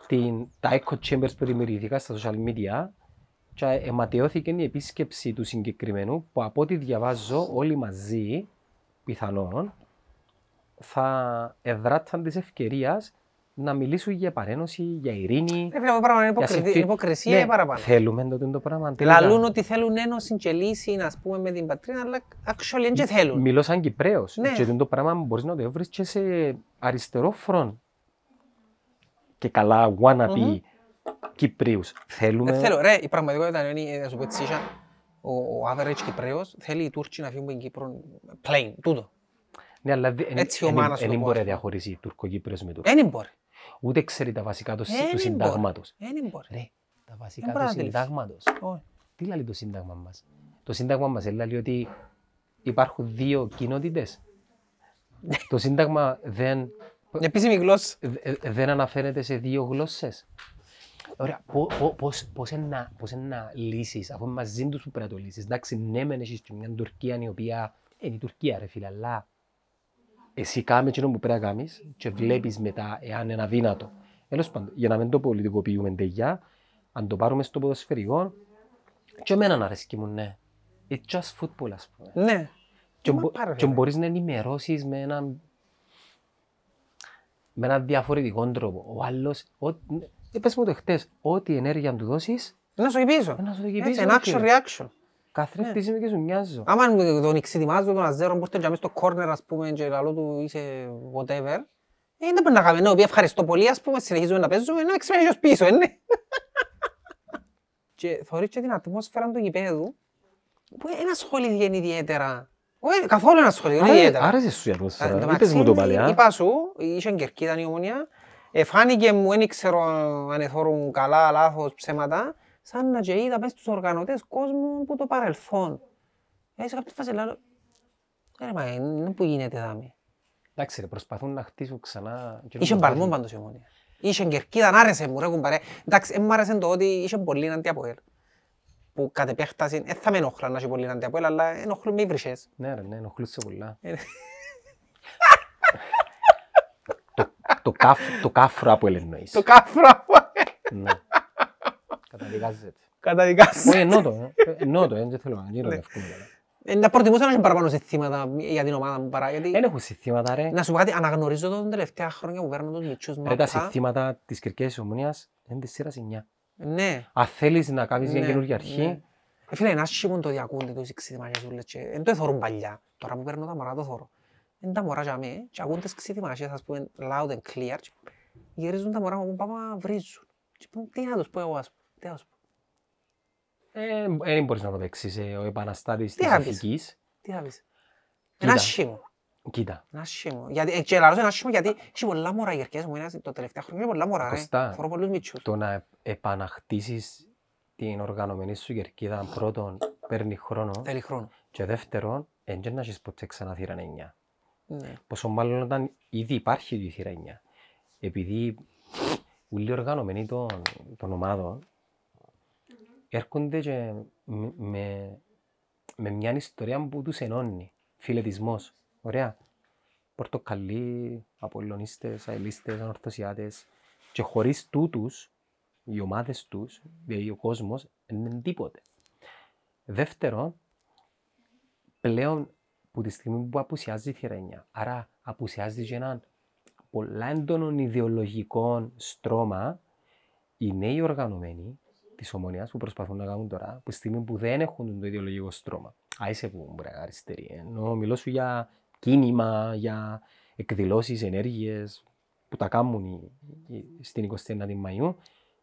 την, τα echo chambers που δημιουργηθήκαν στα social media, και αιματιώθηκε η επίσκεψη του συγκεκριμένου που από ό,τι διαβάζω όλοι μαζί, πιθανόν, θα εδράτσαν της ευκαιρίας να μιλήσουν για παρένωση, για ειρήνη. Ρε φίλε, αυτό πράγμα είναι για υποκριτι- συμφι- υποκρισία Ναι, παραπάνω. Θέλουμε τότε το πράγμα. τελικά. Λαλούν ότι θέλουν ένωση και λύση, ας πούμε, με την πατρίδα, αλλά actually δεν και θέλουν. Μιλώ σαν Κυπρέος. Ναι. Και το πράγμα μπορείς να το βρεις και σε αριστερό φρον. Και καλά wannabe Κυπρίους. Θέλουμε... Δεν θέλω, ρε, η πραγματικότητα είναι, ε, να σου πω έτσι, ίσα, ο, ο average Κυπρέος θέλει οι Τούρκοι να φύγουν από την Κύπρο plain, τούτο. Ναι, αλλά δε- εν- Έτσι ο εν- μάνας εν το μπορεί πω, να ας πούμε. διαχωρίσει Τουρκοκύπριος με Τούρκο. Δεν μπορεί. Ούτε ξέρει τα βασικά του, Δεν του μπορεί. συντάγματος. Δεν μπορεί. Ρε, τα βασικά μπορεί του να αντιληφθεί. συντάγματος. Όχι. Τι λέει το σύνταγμα μας; Το σύνταγμα μας λέει ότι υπάρχουν δύο κοινότητες. το σύνταγμα δεν, Επίσημη γλώσσα. δε- δεν αναφέρεται σε δύο γλώσσες. Ωραία, πο- πο- πώς, πώς, είναι να, πώς είναι να λύσεις, αφού είναι μαζί τους που πρέπει να το λύσεις. Εντάξει, ναι μεν έχεις και μια Τουρκία η οποία είναι η Τουρκία ρε φίλε, αλλά εσύ κάμε εκείνο που πρέπει να κάνεις και βλέπεις μετά εάν είναι αδύνατο. Τέλος πάντων, για να μην το πολιτικοποιούμε τελειά, αν το πάρουμε στο ποδοσφαιρικό, και εμένα να αρέσκει μου, ναι. It's just football, ας πούμε. Ναι. Και, Μα μπο- πάρε, και ρε. μπορείς να ενημερώσεις με έναν με έναν διαφορετικό τρόπο. Ο άλλος, ό, είπες μου το χτες, ό,τι ενέργεια του δώσεις, Να σου πίσω. να σου το Έτσι, πίσω, ένα ρε action φίλε. reaction. Καθρέφτης είμαι και σου μοιάζω. Άμα τον εξετοιμάζω τον αζέρο που έρθει και μέσα στο corner ας πούμε και λαλό του είσαι whatever, ε, δεν πρέπει να κάνουμε, ναι, πει ευχαριστώ πολύ ας πούμε, συνεχίζουμε να παίζουμε, να εξυπηρετήσεις πίσω, ε, ναι. Και θωρείς και την ατμόσφαιρα του γηπέδου, που δεν ασχολήθηκε ιδιαίτερα. Όχι, καθόλου δεν ασχολήθηκε Άρε- ιδιαίτερα. Άρεσε σου η Εν τω ατμόσφαιρα, είπες μεταξύ, μου το παλιά. Είπα σου, είχε κερκίδα η ομονία, ε, φάνηκε μου, δεν ξέρω αν εθώρουν καλά, λάθος, ψέματα, σαν να και είδα μες στους οργανωτές κόσμου που το παρελθόν. Ε, σε κάποια φάση λέω, «Ε, ρε, μα είναι που γίνεται δάμι. Εντάξει ρε, προσπαθούν να χτίσουν ξανά. Είχε παλμό πάντως η ομονία. Είχε κερκίδα, να άρεσε μου ρε κουμπαρέ. Εντάξει, δεν μ' άρεσε το ότι είχε πολύ αντιαποέλ. Που κατ' επέκταση, δεν θα με ενοχλά να έχει πολύ αντιαποέλ, αλλά ενοχλούν με οι βρυσές. Ναι ρε, ναι, ενοχλούσε πολλά. Ε. Το- Το κάφ- Το κάφρο από εννοείς. Το κάφρα Ναι. Καταδικάζεται. καταδικάσει. Όχι, εννοώ το, ε. εννοώ το, ε, δεν θέλω να γίνω Ναι. εύκολο. Ε, Να προτιμούσα να έχει παραπάνω σε θύματα για την ομάδα μου παρά, γιατί... Δεν έχουν συστήματα ρε. Να σου πω κάτι, αναγνωρίζω το τα τελευταία χρόνια που παίρνω τους μητσούς Ρε τα μαπά. συστήματα της Κυρκαίας Ομονίας είναι της σειράς 9. Ναι. Αν θέλεις να κάνεις μια Ναι, καινούργια ναι. αρχή, Ε, φίλε, είναι άσχημο το διακούνται τους ξύδιμασιές ούλες και δεν το εθώρουν παλιά. Τώρα που παίρνω τα μωρά το θωρώ. Είναι τα μωρά για μέ και ακούν τις ξύδιμασιές, ας πούμε, loud and clear και γυρίζουν τα μωρά μου που πάμε βρίζουν. Και πούμε, τι να τους πω εγώ, ας πούμε, τι να τους πω. δεν μπορείς να το παίξεις ε, ο επαναστάτης Τι της θα πεις; ηθικής. Τι θα πεις; Κοίτα. Είναι άσχημο. Κοίτα, Είναι άσχημο. Γιατί, ε, και λαλώς είναι άσχημο γιατί έχει πολλά μωρά οι γερκές μου, είναι το τελευταίο χρόνο έχει πολλά μωρά, ρε. Κωστά. Θωρώ πολλούς μητσούς. το να επαναχτίσεις την οργανωμένη σου κερκίδα πρώτον παίρνει χρόνο Θέλει χρόνο. και δεύτερον δεν και να έχεις ποτέ ξανά θύρα 9. Ναι. Πόσο μάλλον όταν ήδη υπάρχει η θύρα 9. Επειδή όλοι οι οργανωμένοι των, των ομάδων έρχονται και με, με, με μια ιστορία που τους ενώνει. Φιλετισμός. Ωραία. Πορτοκαλί, Απολλωνίστες, Αελίστες, Ανορθωσιάτες. Και χωρίς τούτους, οι ομάδες τους, δηλαδή ο κόσμος, δεν είναι τίποτε. Δεύτερον, πλέον που τη στιγμή που απουσιάζει η θύρα 9, άρα απουσιάζει και έναν πολλά έντονο ιδεολογικό στρώμα, οι νέοι οργανωμένοι της ομονίας που προσπαθούν να κάνουν τώρα, που τη στιγμή που δεν έχουν το ιδεολογικό στρώμα, άισε που μπορεί να αριστερή, ενώ μιλώ σου για κίνημα, για εκδηλώσεις, ενέργειες που τα κάνουν οι- οι- στην 29η Μαΐου,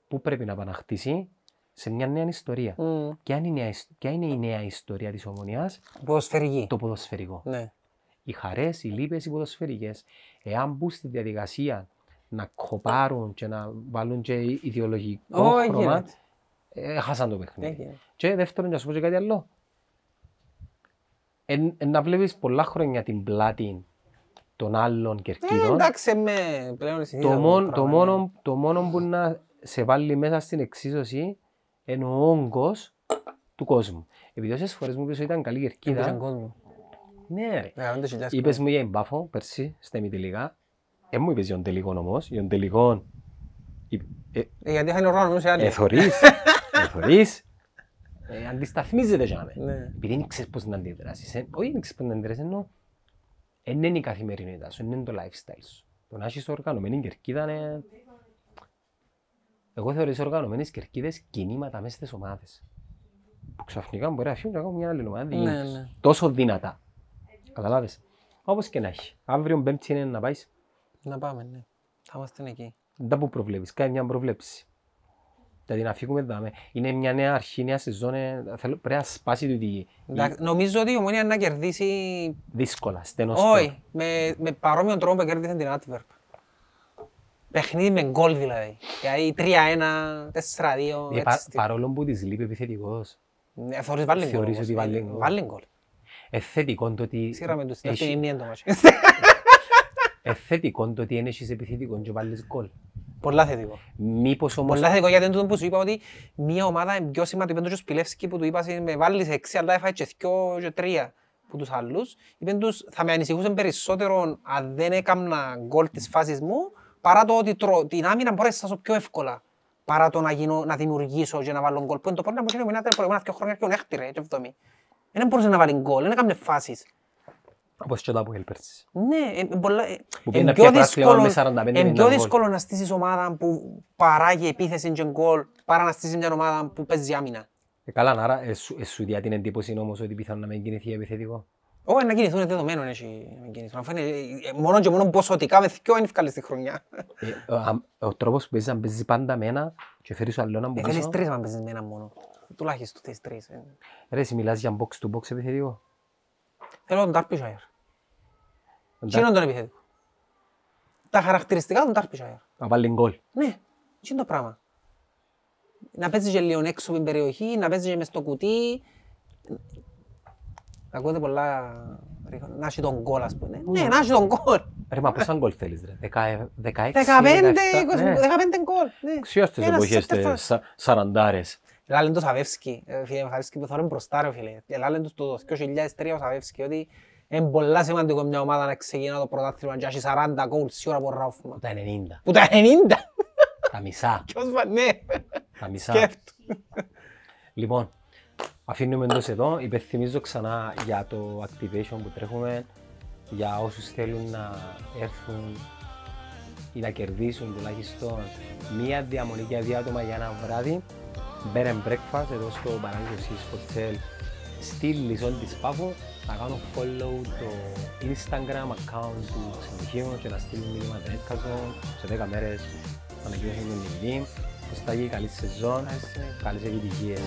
που πρέπει να επαναχτίσει σε μια νέα ιστορία. Μμ. Ποια είναι, η νέα, εις- ποια είναι η νέα ιστορία της ομονίας, Ποδοσφαιρική. το ποδοσφαιρικό. Ναι. Οι χαρές, οι λύπες, οι ποδοσφαιρικές, εάν μπουν στη διαδικασία να κοπάρουν και να βάλουν και ιδεολογικό Όχι, χρώμα, γίνεται. Ε, χάσαν το παιχνίδι. Έγινε. Και δεύτερον, να σου πω και κάτι άλλο. Εν, εν να βλέπεις πολλά χρόνια την πλάτη των άλλων Ε, κερκίδων, εντάξει, με πλέον το, συνήθεια μόνο, το, πράγμα, ναι. μόνο, το μόνο που να σε βάλει μέσα στην εξίσωση είναι ο όγκος του κόσμου. Επειδή όσες φορές μου είπες ότι ήταν καλή Έμπαιζε κερκίδα, κόσμο. ναι ρε. Εκατόντα χιλιάδες Είπες μου για εμπάφο πέρσι, στα ημιτελικά. Ε, μου είπες για τον τελικό όμως, για τον τελικό. Ε, ε, Ε, Γιατί θα είναι οργανωμένος σε άλλη. Εθωρείς, εθωρείς. Ε, αντισταθμίζεται για μένα. Ναι. Επειδή δεν ξέρεις πώς να αντιδράσεις. ε. Όχι, δεν ξέρεις πώς να αντιδράσεις, ενώ δεν είναι η καθημερινότητα σου, δεν είναι το lifestyle σου. Το να έχεις οργανωμένη κερκίδα είναι... Εγώ θεωρώ τις οργανωμένες κερκίδες κινήματα μέσα στις ομάδες. Που ξαφνικά μπορεί να φύγουν και να κάνουν μια άλλη ομάδα. Δεν Ναι, είναι ναι. Τόσο δυνατά. Καταλάβες. Όπως και να έχει. Αύριο πέμπτη είναι να πάεις. Να πάμε, ναι. Θα είμαστε εκεί. Δεν που προβλέπεις. Κάνει μια προβλέψη. Δηλαδή να φύγουμε δάμε. Είναι μια νέα αρχή, νέα σεζόν. ε, θέλω- Πρέπει να σπάσει το ότι Εντάξει, Νομίζω ότι η Ομόνια να κερδίσει... δύσκολα, στενός Όχι, με, με παρόμοιο τρόπο που κέρδισε την Άτβερπ. Παιχνίδι με γκολ δηλαδή. Δηλαδή 3-1, 4-2, Ε, έτσι. πα- στη- παρόλο που της λείπει επιθετικός. Ναι, θεωρείς βάλει γκολ. Θεωρείς όμως. ότι βάλει Ε, γκολ. Βάλει γκολ. Ε, θετικό το ότι... Σύραμε τους στην έχει- αυτή είναι το μάτσο. ε, θετικό το ότι δεν έχεις επιθετικό και βάλεις γκολ. Πολλά θετικό. Μήπως όμως... Πολλά θετικό γιατί είναι τούτο που σου είπα ότι μια ομάδα είναι πιο σημαντική. Είπαν το και ο Σπιλεύσκι που του είπα με βάλεις έξι αλλά έφαγε και δυο και τρία που τους άλλους. Είπαν τους θα με ανησυχούσε περισσότερο αν δεν έκανα γκολ της φάσης μου παρά το ότι τρο, την άμυνα μπορώ να στάσω πιο εύκολα παρά το να, γίνω, να δημιουργήσω και να βάλω γκολ. Που είναι το πρόβλημα που είναι τα προηγούμενα δύο χρόνια και ο Νέχτη ρε, και εβδομή. Δεν μπορούσε να βάλει γκολ, δεν έκαμε φάσεις. Όπως και το Αποέλ πέρσι. Ναι, ε, ε, πολλά, ε, Που ε, πήγε να πιο πιάσει πράθλημα δύσκολο, με 45 ε, πιο γκολ. δύσκολο να στήσεις ομάδα που παράγει επίθεση και γκολ παρά να στήσεις μια ομάδα που παίζει άμυνα. Ε, καλά, άρα ε, σου, ε, σου διά την εντύπωση όμως ότι πιθανόν να μην κινηθεί επιθετικό; Όχι, να κινηθούν είναι δεδομένο έχει να κινηθούν. Αφού είναι, ε, ε, μόνο και μόνο ποσοτικά με δυο είναι ευκάλες τη χρονιά. Ε, ο, α- ο τρόπος που παίζεις, αν παίζεις πάντα με ένα και φέρεις ο άλλον από Ε, θέλεις πίσω. τρεις αν παίζεις με ένα μόνο. Τουλάχιστον θέλεις τρεις. ε. Ρε, εσύ μιλάς για box to box επιθετικό; Θέλω τον Τάρπισχαερ. Εντάξει. Τι είναι τον επιθέτικο. Τα χαρακτηριστικά του Τάρπισχαερ. Να βάλει γκολ. Ναι, τι είναι το πράγμα. Να παίζεις και λίγο έξω από την περιοχή, να παίζεις και μες στο κουτί. Ακούτε πολλά... ρίχο- Να έχει τον γκολ, ας πούμε. Ναι, να έχει τον γκολ. Ρε, μα πόσα γκολ θέλεις ρε; Δεκα- 16, 15, 17, 20, ναι. 15 γκολ. ναι. Ξέρω στις Ένας εποχές center for- τις σα- σαραντάρες. Λάλεν το Σαβεύσκι, ε, φίλε Σαβεύσκι που θωρούν μπροστά ρε φίλε. Ε, Λάλεν τους το 2003 ο Σαβεύσκι ότι είναι πολλά σημαντικό μια ομάδα να ξεκινά το πρωτάθλημα και να έχει 40 γκολ σίγουρα από ράφημα. Τα 90. Που τα 90. Τα μισά. Ποιος βα- ναι. Τα μισά. Σκέφτου. Λοιπόν, αφήνουμε εντός εδώ. Υπενθυμίζω ξανά για το activation που τρέχουμε, για όσους θέλουν να έρθουν ή να κερδίσουν τουλάχιστον μία διαμονή για δύο άτομα για ένα βράδυ. Bed and breakfast εδώ στο Παράδεισο Seas Hotel στη Λιζόν της Πάφου. Να κάνω follow το Instagram account του ξενοδοχείου και να στείλουν μηνύματα έκαζο σε 10 μέρες ανακοινώσουν την νικητή. Κωστάκη, καλή σεζόν, καλές επιτυχίες.